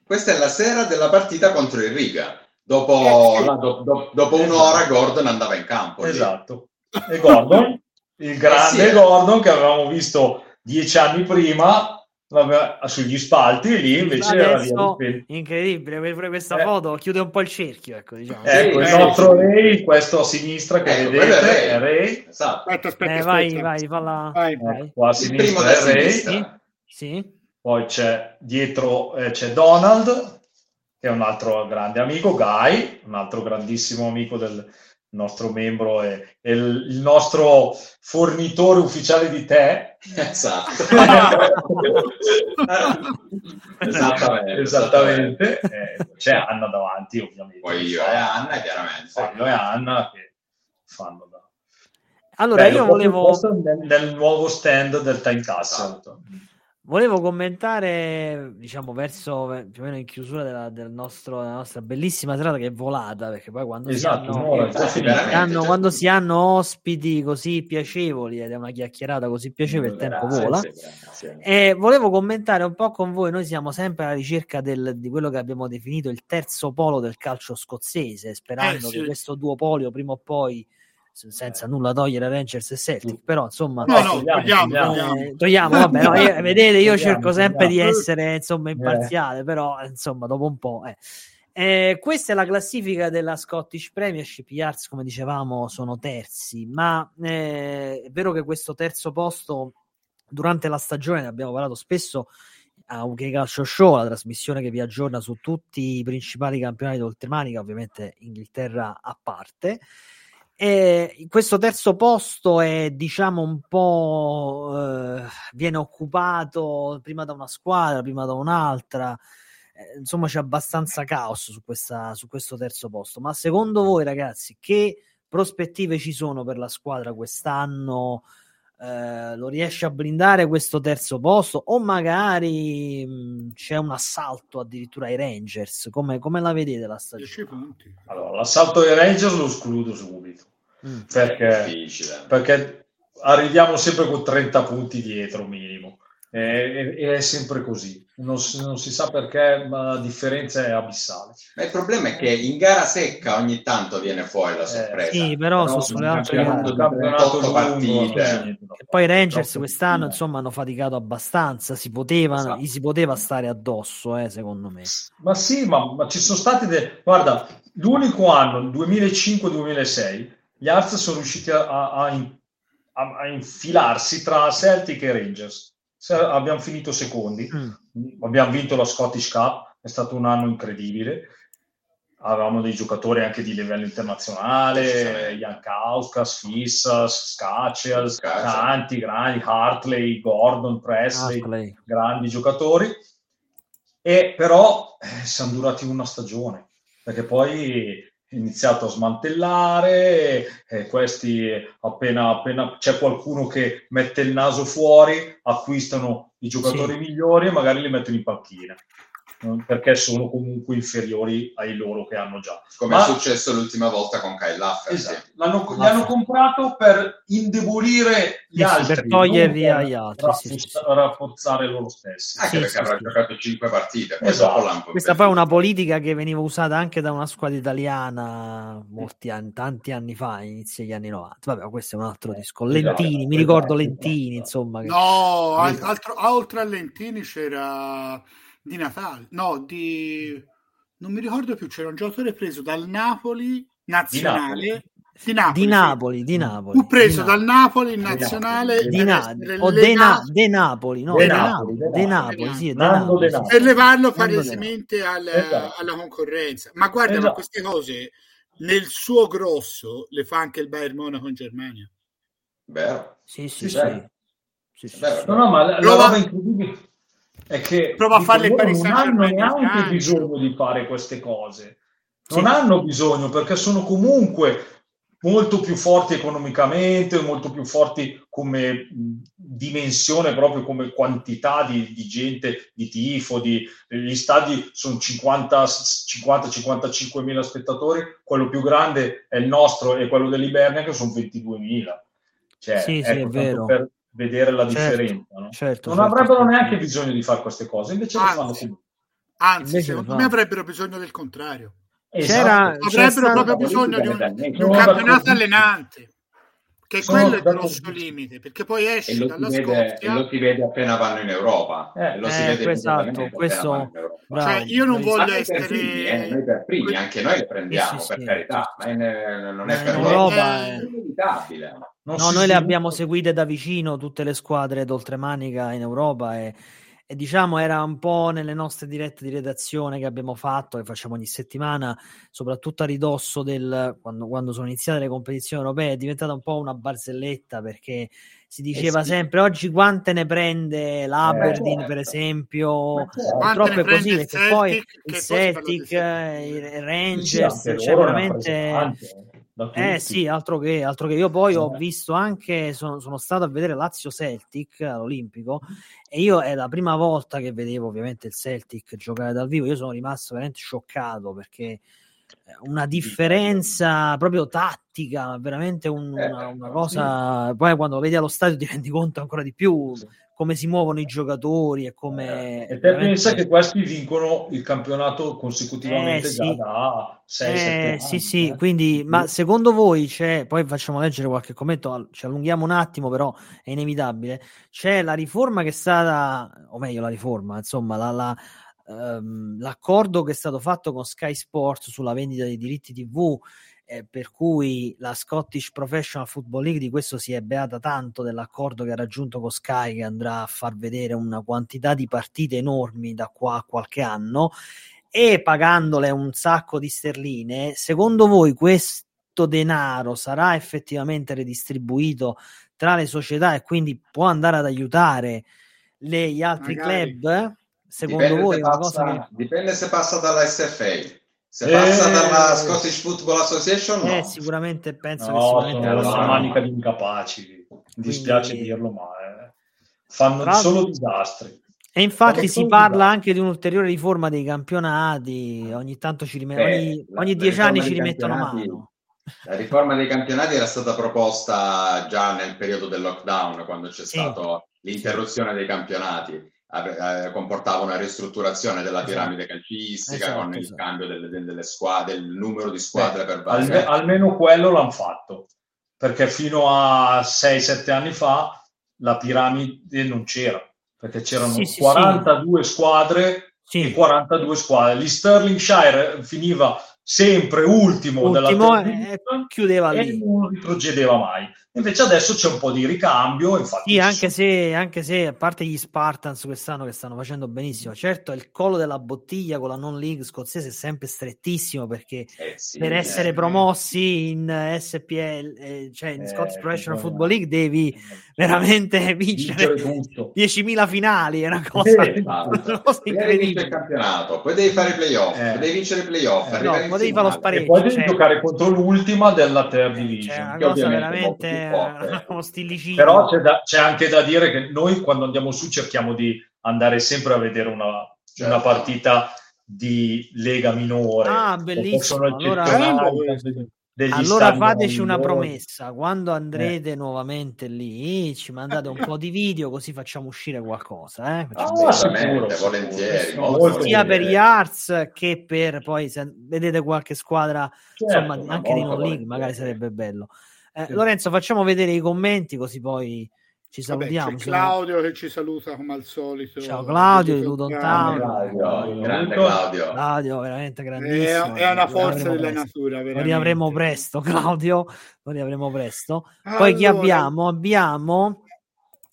questa, è la sera, della partita contro il Riga. Dopo, eh, do, do, dopo un'ora esatto. Gordon andava in campo. Esatto. E Gordon, il grande eh sì, Gordon che avevamo visto dieci anni prima, vabbè, sugli spalti lì invece Adesso, era incredibile questa eh. foto chiude un po' il cerchio ecco, diciamo. ecco il nostro Ray questo a sinistra che ecco, vedete è Ray, esatto. aspetta, aspetta, eh, aspetta. vai vai falla vai, vai. Qua a sinistra è Ray sì. sì. poi c'è dietro eh, c'è Donald che è un altro grande amico Guy un altro grandissimo amico del, nostro membro e, e il, il, nostro fornitore ufficiale di tè. Esatto. esattamente. esattamente. Eh, c'è Anna davanti, ovviamente. Poi io e Anna, chiaramente. Poi e Anna che fanno da... Allora, Bello, io volevo... Nel, nel, nuovo stand del Time Castle. Esatto. Volevo commentare, diciamo, verso più o meno in chiusura della, del nostro, della nostra bellissima serata che è volata, perché poi quando, esatto, si, hanno, no, hanno, quando si hanno ospiti così piacevoli ed è una chiacchierata così piacevole, il tempo grazie, vola. Grazie. E volevo commentare un po' con voi, noi siamo sempre alla ricerca del, di quello che abbiamo definito il terzo polo del calcio scozzese, sperando eh, sì. che questo duopolio prima o poi senza nulla togliere Rangers e Celtic, però insomma no, no, togliamo, togliamo, eh, togliamo vabbè, no, io, vedete io cerco sempre di essere insomma imparziale, eh. però insomma dopo un po' eh. Eh, questa è la classifica della Scottish Premiership. Gli Arts, come dicevamo, sono terzi, ma eh, è vero che questo terzo posto durante la stagione ne abbiamo parlato spesso a UK Calcio Show, la trasmissione che vi aggiorna su tutti i principali campionati d'oltremanica, ovviamente Inghilterra a parte. E questo terzo posto è, diciamo, un po' eh, viene occupato prima da una squadra, prima da un'altra. Eh, insomma, c'è abbastanza caos su, questa, su questo terzo posto. Ma secondo voi, ragazzi, che prospettive ci sono per la squadra quest'anno? Eh, lo riesce a blindare questo terzo posto? O magari mh, c'è un assalto addirittura ai Rangers? Come, come la vedete la stagione? Allora, l'assalto ai Rangers lo escludo subito. Mm. perché, perché arriviamo sempre con 30 punti dietro minimo e, e è sempre così non si, non si, sa perché, ma la differenza è abissale. Ma il problema è che in gara secca ogni tanto viene fuori la eh, sorpresa. Eh, sì, però, però sulle altre partite. E poi i Rangers quest'anno insomma hanno faticato abbastanza, si poteva, esatto. gli si poteva stare addosso, eh, secondo me. Ma sì, ma, ma ci sono stati de... guarda, l'unico anno, il 2005-2006, gli Arts sono riusciti a, a, a, a infilarsi tra Celtic e Rangers abbiamo finito secondi, mm. abbiamo vinto la Scottish Cup, è stato un anno incredibile. Avevamo dei giocatori anche di livello internazionale, Jan Kauskas, Fissas, Scatchel, tanti grandi, Hartley, Gordon, Presley, Hartley. grandi giocatori. E però eh, siamo durati una stagione, perché poi iniziato a smantellare, eh, questi appena, appena c'è qualcuno che mette il naso fuori, acquistano i giocatori sì. migliori e magari li mettono in panchina perché sono comunque inferiori ai loro che hanno già. Come Ma, è successo l'ultima volta con Kyle Laffer. Esatto. L'hanno, li hanno comprato per indebolire gli sì, altri, per toglierli agli altri, rafforzare, sì, rafforzare loro stessi. Anche perché avrà giocato 5 partite. Esatto. Questa poi è una politica che veniva usata anche da una squadra italiana molti anni, tanti anni fa, inizio degli anni 90. Vabbè, questo è un altro discorso. Esatto. Lentini, esatto. mi ricordo Lentini, insomma. Che... No, altro, oltre a Lentini c'era di Natale, no, di non mi ricordo più, c'era un giocatore preso dal Napoli nazionale di Napoli, di Napoli, di Napoli. Fu preso di dal Napoli in nazionale di Napoli o De, Na- De Napoli, no, De, Napoli, De Napoli, sì, Napoli. per levarlo palesemente al, esatto. alla concorrenza. Ma guarda, esatto. ma queste cose nel suo grosso le fa anche il Bayern Monaco in Germania. Vero? Sì, sì, sì. sì. sì, sì. No, no, ma la, la roba incredibile è che prova a farle non hanno neanche bisogno di fare queste cose. Non sì. hanno bisogno perché sono comunque molto più forti economicamente, molto più forti come dimensione, proprio come quantità di, di gente, di tifo, di, gli stadi sono 50-55 mila spettatori, quello più grande è il nostro e quello dell'Ibernia che sono 22 mila. Cioè, sì, ecco, sì, è vero. Per, vedere la certo, differenza. No? Certo, non certo, avrebbero certo. neanche bisogno di fare queste cose, invece anzi, lo fanno comunque. Anzi, secondo me avrebbero bisogno del contrario. C'era, esatto. avrebbero proprio bisogno di un, di un campionato allenante che è quello il grosso limite perché poi esce dalla vede, Scozia e lo si vede appena vanno in Europa eh, lo si eh, vede esatto, questo cioè, io non voglio essere primi, eh, noi per primi anche noi le prendiamo sì, per sì, carità sì. ma è, non è per Europa è inevitabile no, noi le abbiamo seguite da vicino tutte le squadre d'oltremanica in Europa e e diciamo era un po' nelle nostre dirette di redazione che abbiamo fatto, che facciamo ogni settimana, soprattutto a ridosso del quando, quando sono iniziate le competizioni europee, è diventata un po' una barzelletta perché si eh diceva eh sì. sempre oggi quante ne prende l'Aberdeen eh, certo. per esempio certo. purtroppo è così perché Celtic, poi il Celtic, il Rangers sì, cioè veramente eh sì, altro che, altro che. Io poi ho visto anche, sono, sono stato a vedere Lazio Celtic all'Olimpico e io è la prima volta che vedevo ovviamente il Celtic giocare dal vivo, io sono rimasto veramente scioccato perché una differenza proprio tattica, veramente un, eh, una, una, cosa. Poi quando lo vedi allo stadio ti rendi conto ancora di più come si muovono i giocatori e come. Eh, e te veramente... pensa che questi vincono il campionato consecutivamente eh, sì. da 6 eh, anni, Sì, sì, eh. quindi, ma secondo voi c'è, poi facciamo leggere qualche commento, ci allunghiamo un attimo, però è inevitabile. C'è la riforma che è stata, o meglio, la riforma, insomma, la, la ehm, l'accordo che è stato fatto con Sky Sports sulla vendita dei diritti TV, eh, per cui la Scottish Professional Football League di questo si è beata tanto dell'accordo che ha raggiunto con Sky, che andrà a far vedere una quantità di partite enormi da qua a qualche anno e pagandole un sacco di sterline, secondo voi questo denaro sarà effettivamente redistribuito tra le società e quindi può andare ad aiutare le, gli altri Magari. club? Secondo dipende voi passa, cosa che... Dipende se passa dalla SFA. Se passa eh... dalla Scottish Football Association, no. Eh, sicuramente penso no, che sicuramente sono una manica di incapaci. Mi dispiace Quindi... dirlo, ma eh, fanno Tra... solo disastri. E infatti si parla anche di un'ulteriore riforma dei campionati, ogni tanto ci rimettono, ogni, ogni dieci anni ci rimettono mano. La riforma dei campionati era stata proposta già nel periodo del lockdown, quando c'è sì. stata l'interruzione dei campionati eh, comportava una ristrutturazione della esatto. piramide calcistica esatto, con il esatto. cambio delle, delle, squadre, del numero di squadre Beh, per base. Alme, almeno quello l'hanno fatto, perché fino a 6-7 anni fa la piramide non c'era, perché c'erano sì, 42 sì. squadre e 42 squadre. Gli Sterlingshire finiva sempre ultimo, ultimo della eh, chiudeva lì. e non riprocedeva mai. Invece adesso c'è un po' di ricambio. Infatti sì, anche se, anche se, a parte gli Spartans quest'anno che stanno facendo benissimo, certo il collo della bottiglia con la non league scozzese è sempre strettissimo perché eh sì, per essere eh, promossi in SPL, eh, cioè in eh, Scottish Professional Football League, devi veramente vincere, vincere 10.000 finali. È una cosa, eh, una cosa incredibile. il campionato, poi devi fare i playoff, eh. devi vincere i playoff. Eh, no, poi devi fare lo spareggio. E poi devi cioè... giocare contro l'ultima della third division. Cioè, una cosa veramente uno stillicino. Però c'è, da, c'è, anche da dire che noi quando andiamo su cerchiamo di andare sempre a vedere una, certo. una partita di lega minore. Ah, bellissimo. Allora, allora fateci una promessa, quando andrete eh. nuovamente lì ci mandate un po' di video così facciamo uscire qualcosa. Eh? Oh, volentieri, volentieri. Sia per gli Arts che per poi se vedete qualche squadra certo, insomma, anche di non league magari sarebbe bello. Eh, Lorenzo, facciamo vedere i commenti così poi ci salutiamo. Vabbè, Claudio che ci saluta come al solito. Ciao Claudio di Ludon Town. Grande Claudio. Claudio, veramente grandissimo. È, è una forza della presto. natura. Veramente. Lo riavremo presto, Claudio. Lo riavremo presto. Allora, poi chi abbiamo? Abbiamo...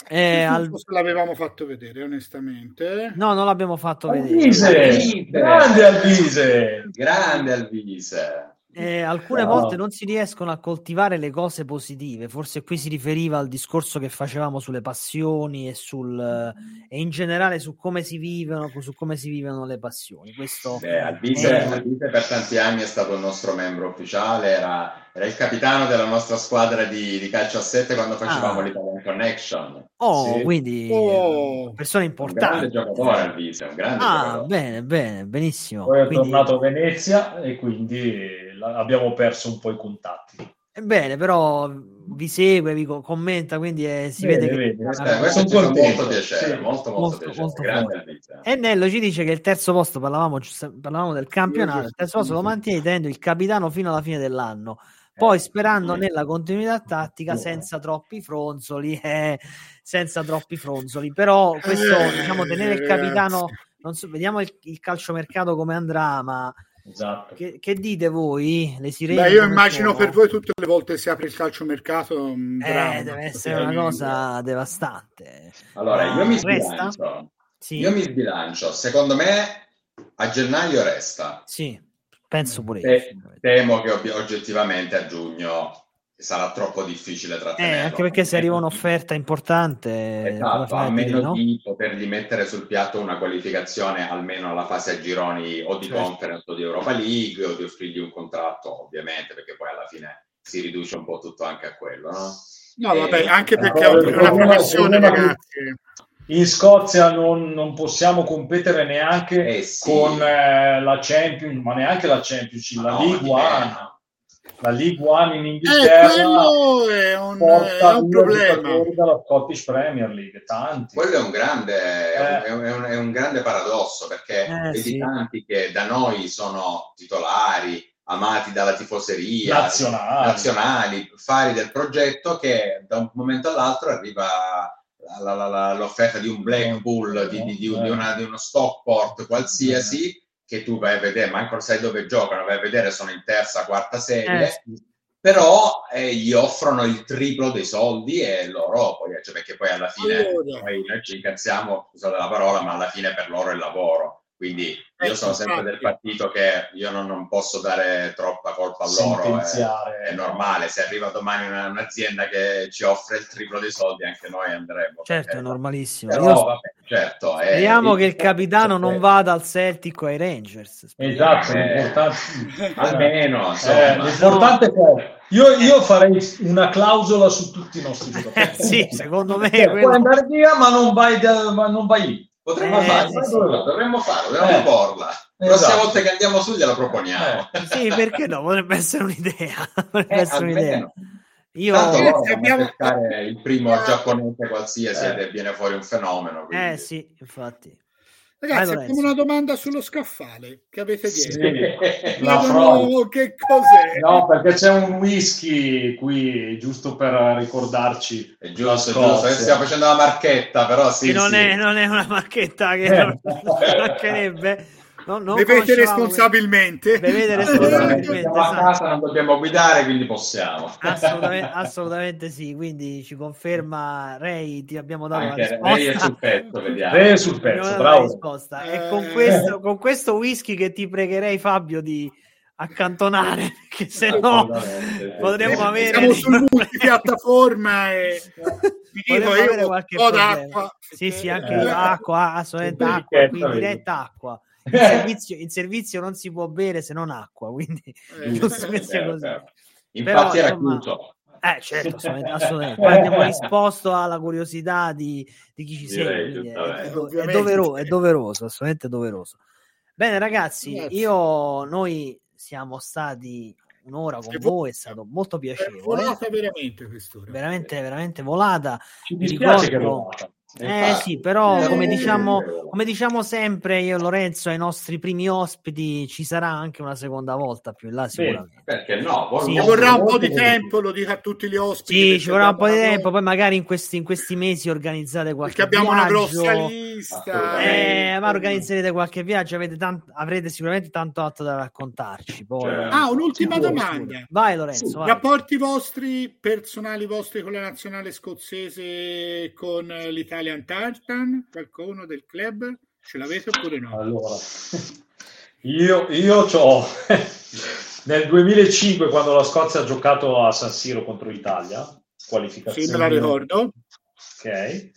Eh, al... l'avevamo fatto vedere onestamente no non l'abbiamo fatto Alvise. vedere grande Alvise grande Alvise eh, alcune no. volte non si riescono a coltivare le cose positive, forse qui si riferiva al discorso che facevamo sulle passioni e, sul, e in generale su come si vivono, su come si vivono le passioni. Questo Beh, Albise, è... Albise per tanti anni è stato il nostro membro ufficiale, era era il capitano della nostra squadra di, di calcio a sette quando facevamo ah. l'Italian Connection. Oh, sì. quindi oh. persona importante. Un grande giocatore al viso, un grande Ah, giocatore. bene, bene, benissimo. Poi è quindi... tornato a Venezia e quindi abbiamo perso un po' i contatti. Ebbene, però vi segue, vi commenta, quindi eh, si bene, vede bene, che... Bene, questo ci molto piacere, sì. molto, molto, molto, piacere. Molto Grande e Nello ci dice che il terzo posto, parlavamo, parlavamo del campionato, il terzo posto lo mantiene tenendo il capitano fino alla fine dell'anno. Poi eh, sperando nella continuità tattica senza troppi fronzoli, eh, senza troppi fronzoli. Però questo, diciamo, tenere il capitano, non so, vediamo il, il calciomercato come andrà, ma Esatto. Che, che, dite voi? Le sirene? Beh, io immagino per voi tutte le volte che si apre il calciomercato. Eh, deve essere una cosa devastante. Allora, io mi sbilancio. Sì. Io mi sbilancio. Secondo me a gennaio resta. Sì, penso pure io. Temo che oggettivamente a giugno sarà troppo difficile trattenerlo. Eh, anche perché se arriva un'offerta importante, esatto, a meno no? di potergli mettere sul piatto una qualificazione almeno alla fase a gironi o di certo. conference o di Europa League o di offrirgli un contratto, ovviamente, perché poi alla fine si riduce un po' tutto anche a quello, no? No, vabbè, anche perché è una professione, ragazzi. In Scozia non, non, possiamo competere neanche eh sì. con eh, la Champions, ma neanche la Championship, la no, League One la League One in Inghilterra eh, è un, è un problema dalla Scottish Premier League tanti. quello è un grande, eh. è, un, è, un, è un, grande paradosso perché eh, vedi sì. tanti che da noi sono titolari amati dalla tifoseria nazionali. nazionali fari del progetto che da un momento all'altro arriva la, la, la, l'offerta di un Blackpool di, di, di, di, una, di uno Stockport qualsiasi che tu vai a vedere, manco sai dove giocano, vai a vedere sono in terza, quarta serie, eh, sì. però eh, gli offrono il triplo dei soldi e loro poi, cioè perché poi alla fine allora. poi noi ci incazziamo, scusate la parola, ma alla fine per loro è lavoro. Quindi io sono sempre del partito che io non, non posso dare troppa colpa a loro. È, è, normale, se arriva domani una, un'azienda che ci offre il triplo dei soldi, anche noi andremo. Certo, perché... è normalissimo. Però, io... vabbè, certo, è, Speriamo che il capitano non vada al Celtic o ai Rangers. Esatto, eh, almeno. Insomma. Eh, l'importante è che io, io, farei una clausola su tutti i nostri giocatori. Eh, sì, secondo me. Cioè, quello... Puoi andare via, ma non vai, da, ma non vai lì. Potremmo eh, farlo, sì, dovremmo farlo, dovremmo eh, proporla. La prossima esatto. volta che andiamo su gliela proponiamo. Eh. Sì, perché no? Potrebbe essere un'idea. Potrebbe eh, essere un'idea. Io Tanto abbiamo cercare il primo giapponese qualsiasi eh. e viene fuori un fenomeno. Quindi. Eh sì, infatti. Ragazzi, abbiamo una domanda sullo scaffale che avete dietro. Sì, la che cos'è? No, perché c'è un whisky qui, giusto per ricordarci. È giusto, giusto. Stiamo facendo la marchetta, però sì. non, sì. È, non, È, una marchetta che non mancherebbe. No, bevete responsabilmente. Bevete responsabilmente. Esatto. a casa non dobbiamo guidare, quindi possiamo. Assolutamente, assolutamente sì. Quindi ci conferma Ray, ti abbiamo dato Anche la risposta. Ray è sul pezzo, vediamo. Ray è sul pezzo, bravo. Risposta. E con eh. questo, con questo whisky che ti pregherei, Fabio, di accantonare perché se no potremmo avere siamo su multipiattaforma e dico io qualche po' d'acqua sì sì anche eh. acqua assolutamente acqua qui diretta acqua in servizio, in servizio, non si può bere se non acqua, quindi eh, sia così. Infatti Però, era chiuso. Eh, certo, assolutamente. assolutamente. abbiamo risposto alla curiosità di, di chi ci segue. È, è, è, doveroso, è doveroso, assolutamente doveroso. Bene, ragazzi, io noi siamo stati un'ora con voi, è stato molto piacevole. È volata veramente quest'ora. Veramente, veramente volata. Ci dispiace ricordo... che eh sì, però come diciamo, come diciamo sempre io e Lorenzo ai nostri primi ospiti ci sarà anche una seconda volta più in là sicuramente. Beh, perché no? Sì, ci vorrà un po' di tempo, lo dico a tutti gli ospiti. Sì, ci vorrà un po' di tempo, poi magari in questi, in questi mesi organizzate qualche perché abbiamo viaggio. una grossa lista. Eh, ma organizzerete qualche viaggio, avete tanto, avrete sicuramente tanto altro da raccontarci. Poi. Cioè, ah, un'ultima domanda. Vai Lorenzo. Sì, vai. Rapporti vostri, personali vostri con la nazionale scozzese, con l'Italia Italian Tartan? Qualcuno del club? Ce l'avete oppure no? Allora, io, io ho nel 2005 quando la Scozia ha giocato a San Siro contro l'Italia, qualificazione. Sì, me la ricordo. Ok.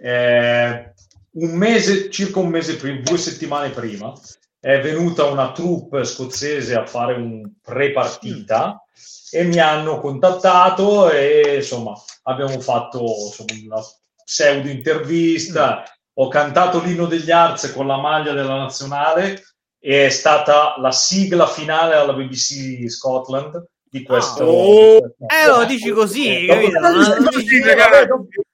Eh, un mese, circa un mese prima, due settimane prima, è venuta una troupe scozzese a fare un pre-partita e mi hanno contattato e insomma abbiamo fatto insomma, una pseudo intervista, ho cantato l'inno degli Arts con la maglia della nazionale e è stata la sigla finale alla BBC Scotland di questo. Oh, eh, lo dici così, capito?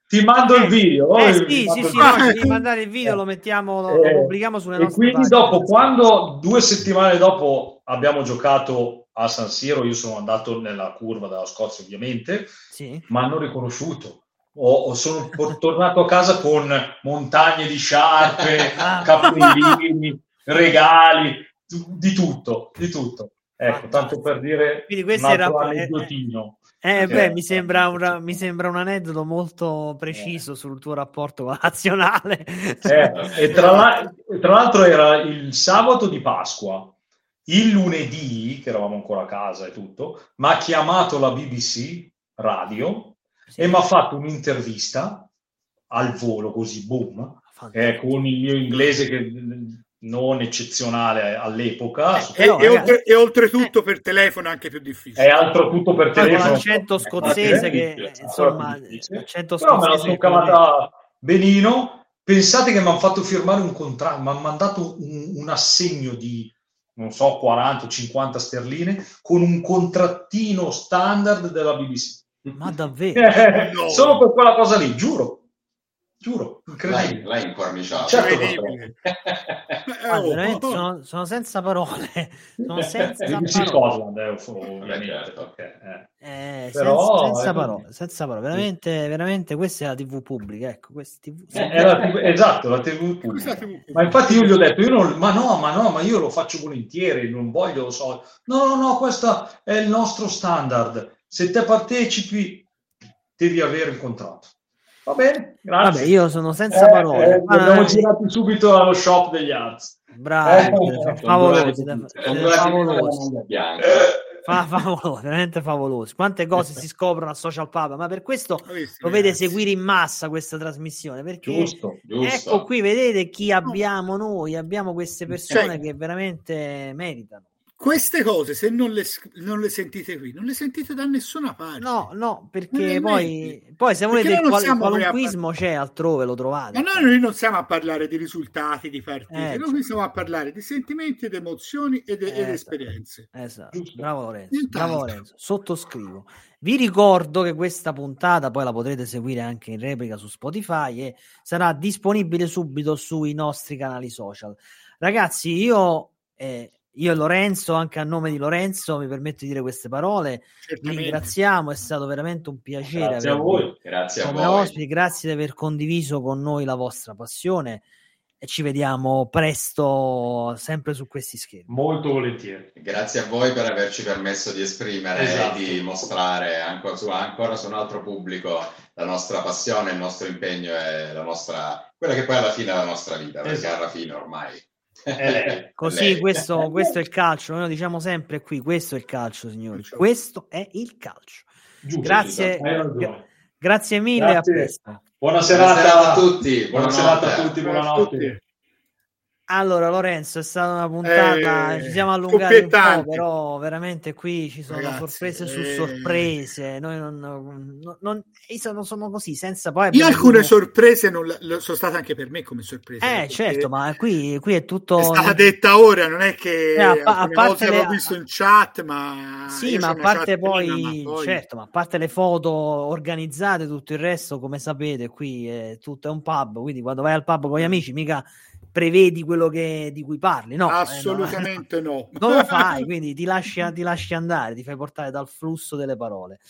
ti mando il video. Eh, sì, sì, sì, no, devi mandare il video, lo mettiamo, lo, eh, pubblichiamo sulle nostre E quindi dopo, quando due settimane dopo abbiamo giocato a San Siro, io sono andato nella curva della Scozia ovviamente, sì. ma hanno riconosciuto. O, sono tornato a casa con montagne di sciarpe, ah. cappellini, regali, di tutto, di tutto. Ecco, tanto per dire Quindi questo era aneddotino. Eh, eh, beh, mi sembra, una, mi sembra, un aneddoto molto preciso eh. sul tuo rapporto nazionale. Eh, e tra, la, tra, l'altro era il sabato di Pasqua, il lunedì, che eravamo ancora a casa e tutto, mi ha chiamato la BBC radio sì. e mi ha fatto un'intervista al volo, così boom, eh, con il mio inglese che non eccezionale all'epoca. Eh, e, e, oltre, e, oltretutto eh, per telefono anche più difficile. È altro tutto per telefono. Con l'accento scozzese che insomma, l'accento Però me la sono cavata benino. Pensate che mi hanno fatto firmare un contratto, mi hanno mandato un, un assegno di non so 40 50 sterline con un contrattino standard della BBC. Ma davvero? no. Solo per quella cosa lì, giuro. Giuro, incredibile. L'hai, l'hai incorniciato. Certo, ah, veramente sono, sono, senza parole. Sono senza parole. Eh. Certo. Okay, eh. Eh, Però, senza, senza, parole, senza parole. Veramente, veramente questa è la TV pubblica. Ecco, TV, eh, la TV, esatto, la TV pubblica. Ma infatti io gli ho detto, io non, ma no, ma no, ma io lo faccio volentieri, non voglio, so. No, no, no, questo è il nostro standard. Se te partecipi, devi avere il contratto. Va bene, grazie. Vabbè, io sono senza eh, parole. Eh, abbiamo eh, girato subito allo shop degli Arts. Bravi, eh, favolosi, favolosi. Fa, favolosi, veramente favolosi. Quante cose si scoprono a Social Pub, ma per questo dovete seguire in massa questa trasmissione. Perché giusto, giusto. ecco qui, vedete chi abbiamo noi. Abbiamo queste persone cioè, che veramente meritano queste cose se non le, non le, sentite qui non le sentite da nessuna parte. No no perché poi, poi, se volete il qual- qualunquismo par- c'è altrove lo trovate. Ma noi non stiamo a parlare di risultati di partite eh, noi stiamo a parlare di sentimenti ed emozioni ed, eh, ed esatto. esperienze. esatto. Bravo Lorenzo bravo Lorenzo. Sottoscrivo. Vi ricordo che questa puntata poi la potrete seguire anche in replica su Spotify e sarà disponibile subito sui nostri canali social. Ragazzi io eh, io e Lorenzo, anche a nome di Lorenzo, mi permetto di dire queste parole. Vi ringraziamo, è stato veramente un piacere. Grazie a voi. Grazie a voi. Ospiti, grazie di aver condiviso con noi la vostra passione e ci vediamo presto sempre su questi schermi. Molto volentieri. Grazie a voi per averci permesso di esprimere esatto. e di mostrare ancora su, ancora su un altro pubblico la nostra passione, il nostro impegno e la nostra, quella che poi alla fine è la nostra vita, perché esatto. alla fine ormai Così questo, questo, è il calcio. Noi diciamo sempre qui: questo è il calcio, signori. Questo è il calcio. Giusto, grazie, gra- grazie mille. Grazie. A presto. Buona serata. Buona serata a tutti. Buona serata a tutti. Buonanotte. Allora, Lorenzo, è stata una puntata, eh, ci siamo allungati un po', però veramente qui ci sono Ragazzi, sorprese eh, su sorprese. Noi non, non, non sono, sono, così, senza poi. Io alcune avuto... sorprese non la, sono state anche per me come sorprese. Eh, certo, ma qui, qui, è tutto. È stata detta ora, non è che eh, a, a parte le... visto in chat, ma. Sì, ma a parte poi, prima, poi, certo, ma a parte le foto organizzate, tutto il resto, come sapete, qui è tutto è un pub. Quindi quando vai al pub con gli amici, mica prevedi quello che, di cui parli, no? Assolutamente eh, no. no. Non lo fai, quindi ti lasci, ti lasci andare, ti fai portare dal flusso delle parole.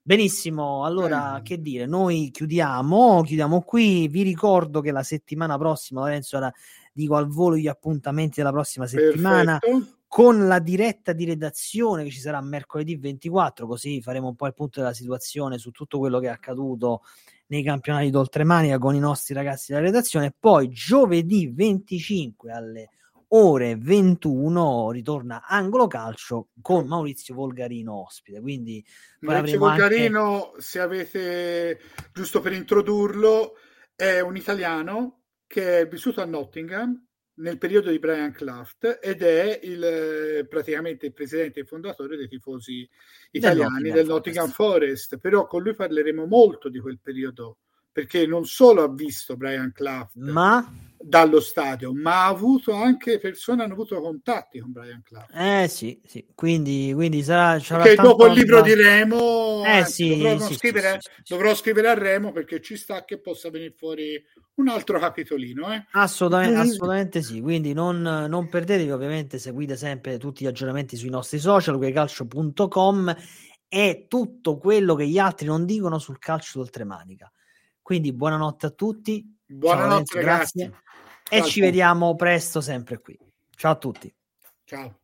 Benissimo, allora eh. che dire, noi chiudiamo, chiudiamo qui, vi ricordo che la settimana prossima, Lorenzo, ora dico al volo gli appuntamenti della prossima settimana Perfetto. con la diretta di redazione che ci sarà mercoledì 24, così faremo un po' il punto della situazione su tutto quello che è accaduto nei campionati d'oltremanica con i nostri ragazzi della redazione. Poi giovedì 25 alle ore 21 ritorna Anglo Calcio con Maurizio Volgarino ospite. Quindi Maurizio Volgarino, anche... se avete giusto per introdurlo, è un italiano che è vissuto a Nottingham nel periodo di Brian Clough ed è il, praticamente il presidente e fondatore dei tifosi italiani del Nottingham, del Nottingham Forest. Forest. Però con lui parleremo molto di quel periodo perché non solo ha visto Brian Clough, ma dallo stadio, ma ha avuto anche persone hanno avuto contatti con Brian Clough. Eh sì, sì. Quindi, quindi sarà, perché dopo il libro di Remo eh, sì, dovrò, sì, scrivere, sì, dovrò scrivere a Remo perché ci sta che possa venire fuori un altro capitolino. Eh? Assolutamente, assolutamente sì. Quindi non, non perdetevi, ovviamente seguite sempre tutti gli aggiornamenti sui nostri social, calcio.com e tutto quello che gli altri non dicono sul calcio d'oltremanica. Quindi buonanotte a tutti. Buonanotte, Ciao, ragazzi. Grazie. E ci vediamo presto sempre qui. Ciao a tutti. Ciao.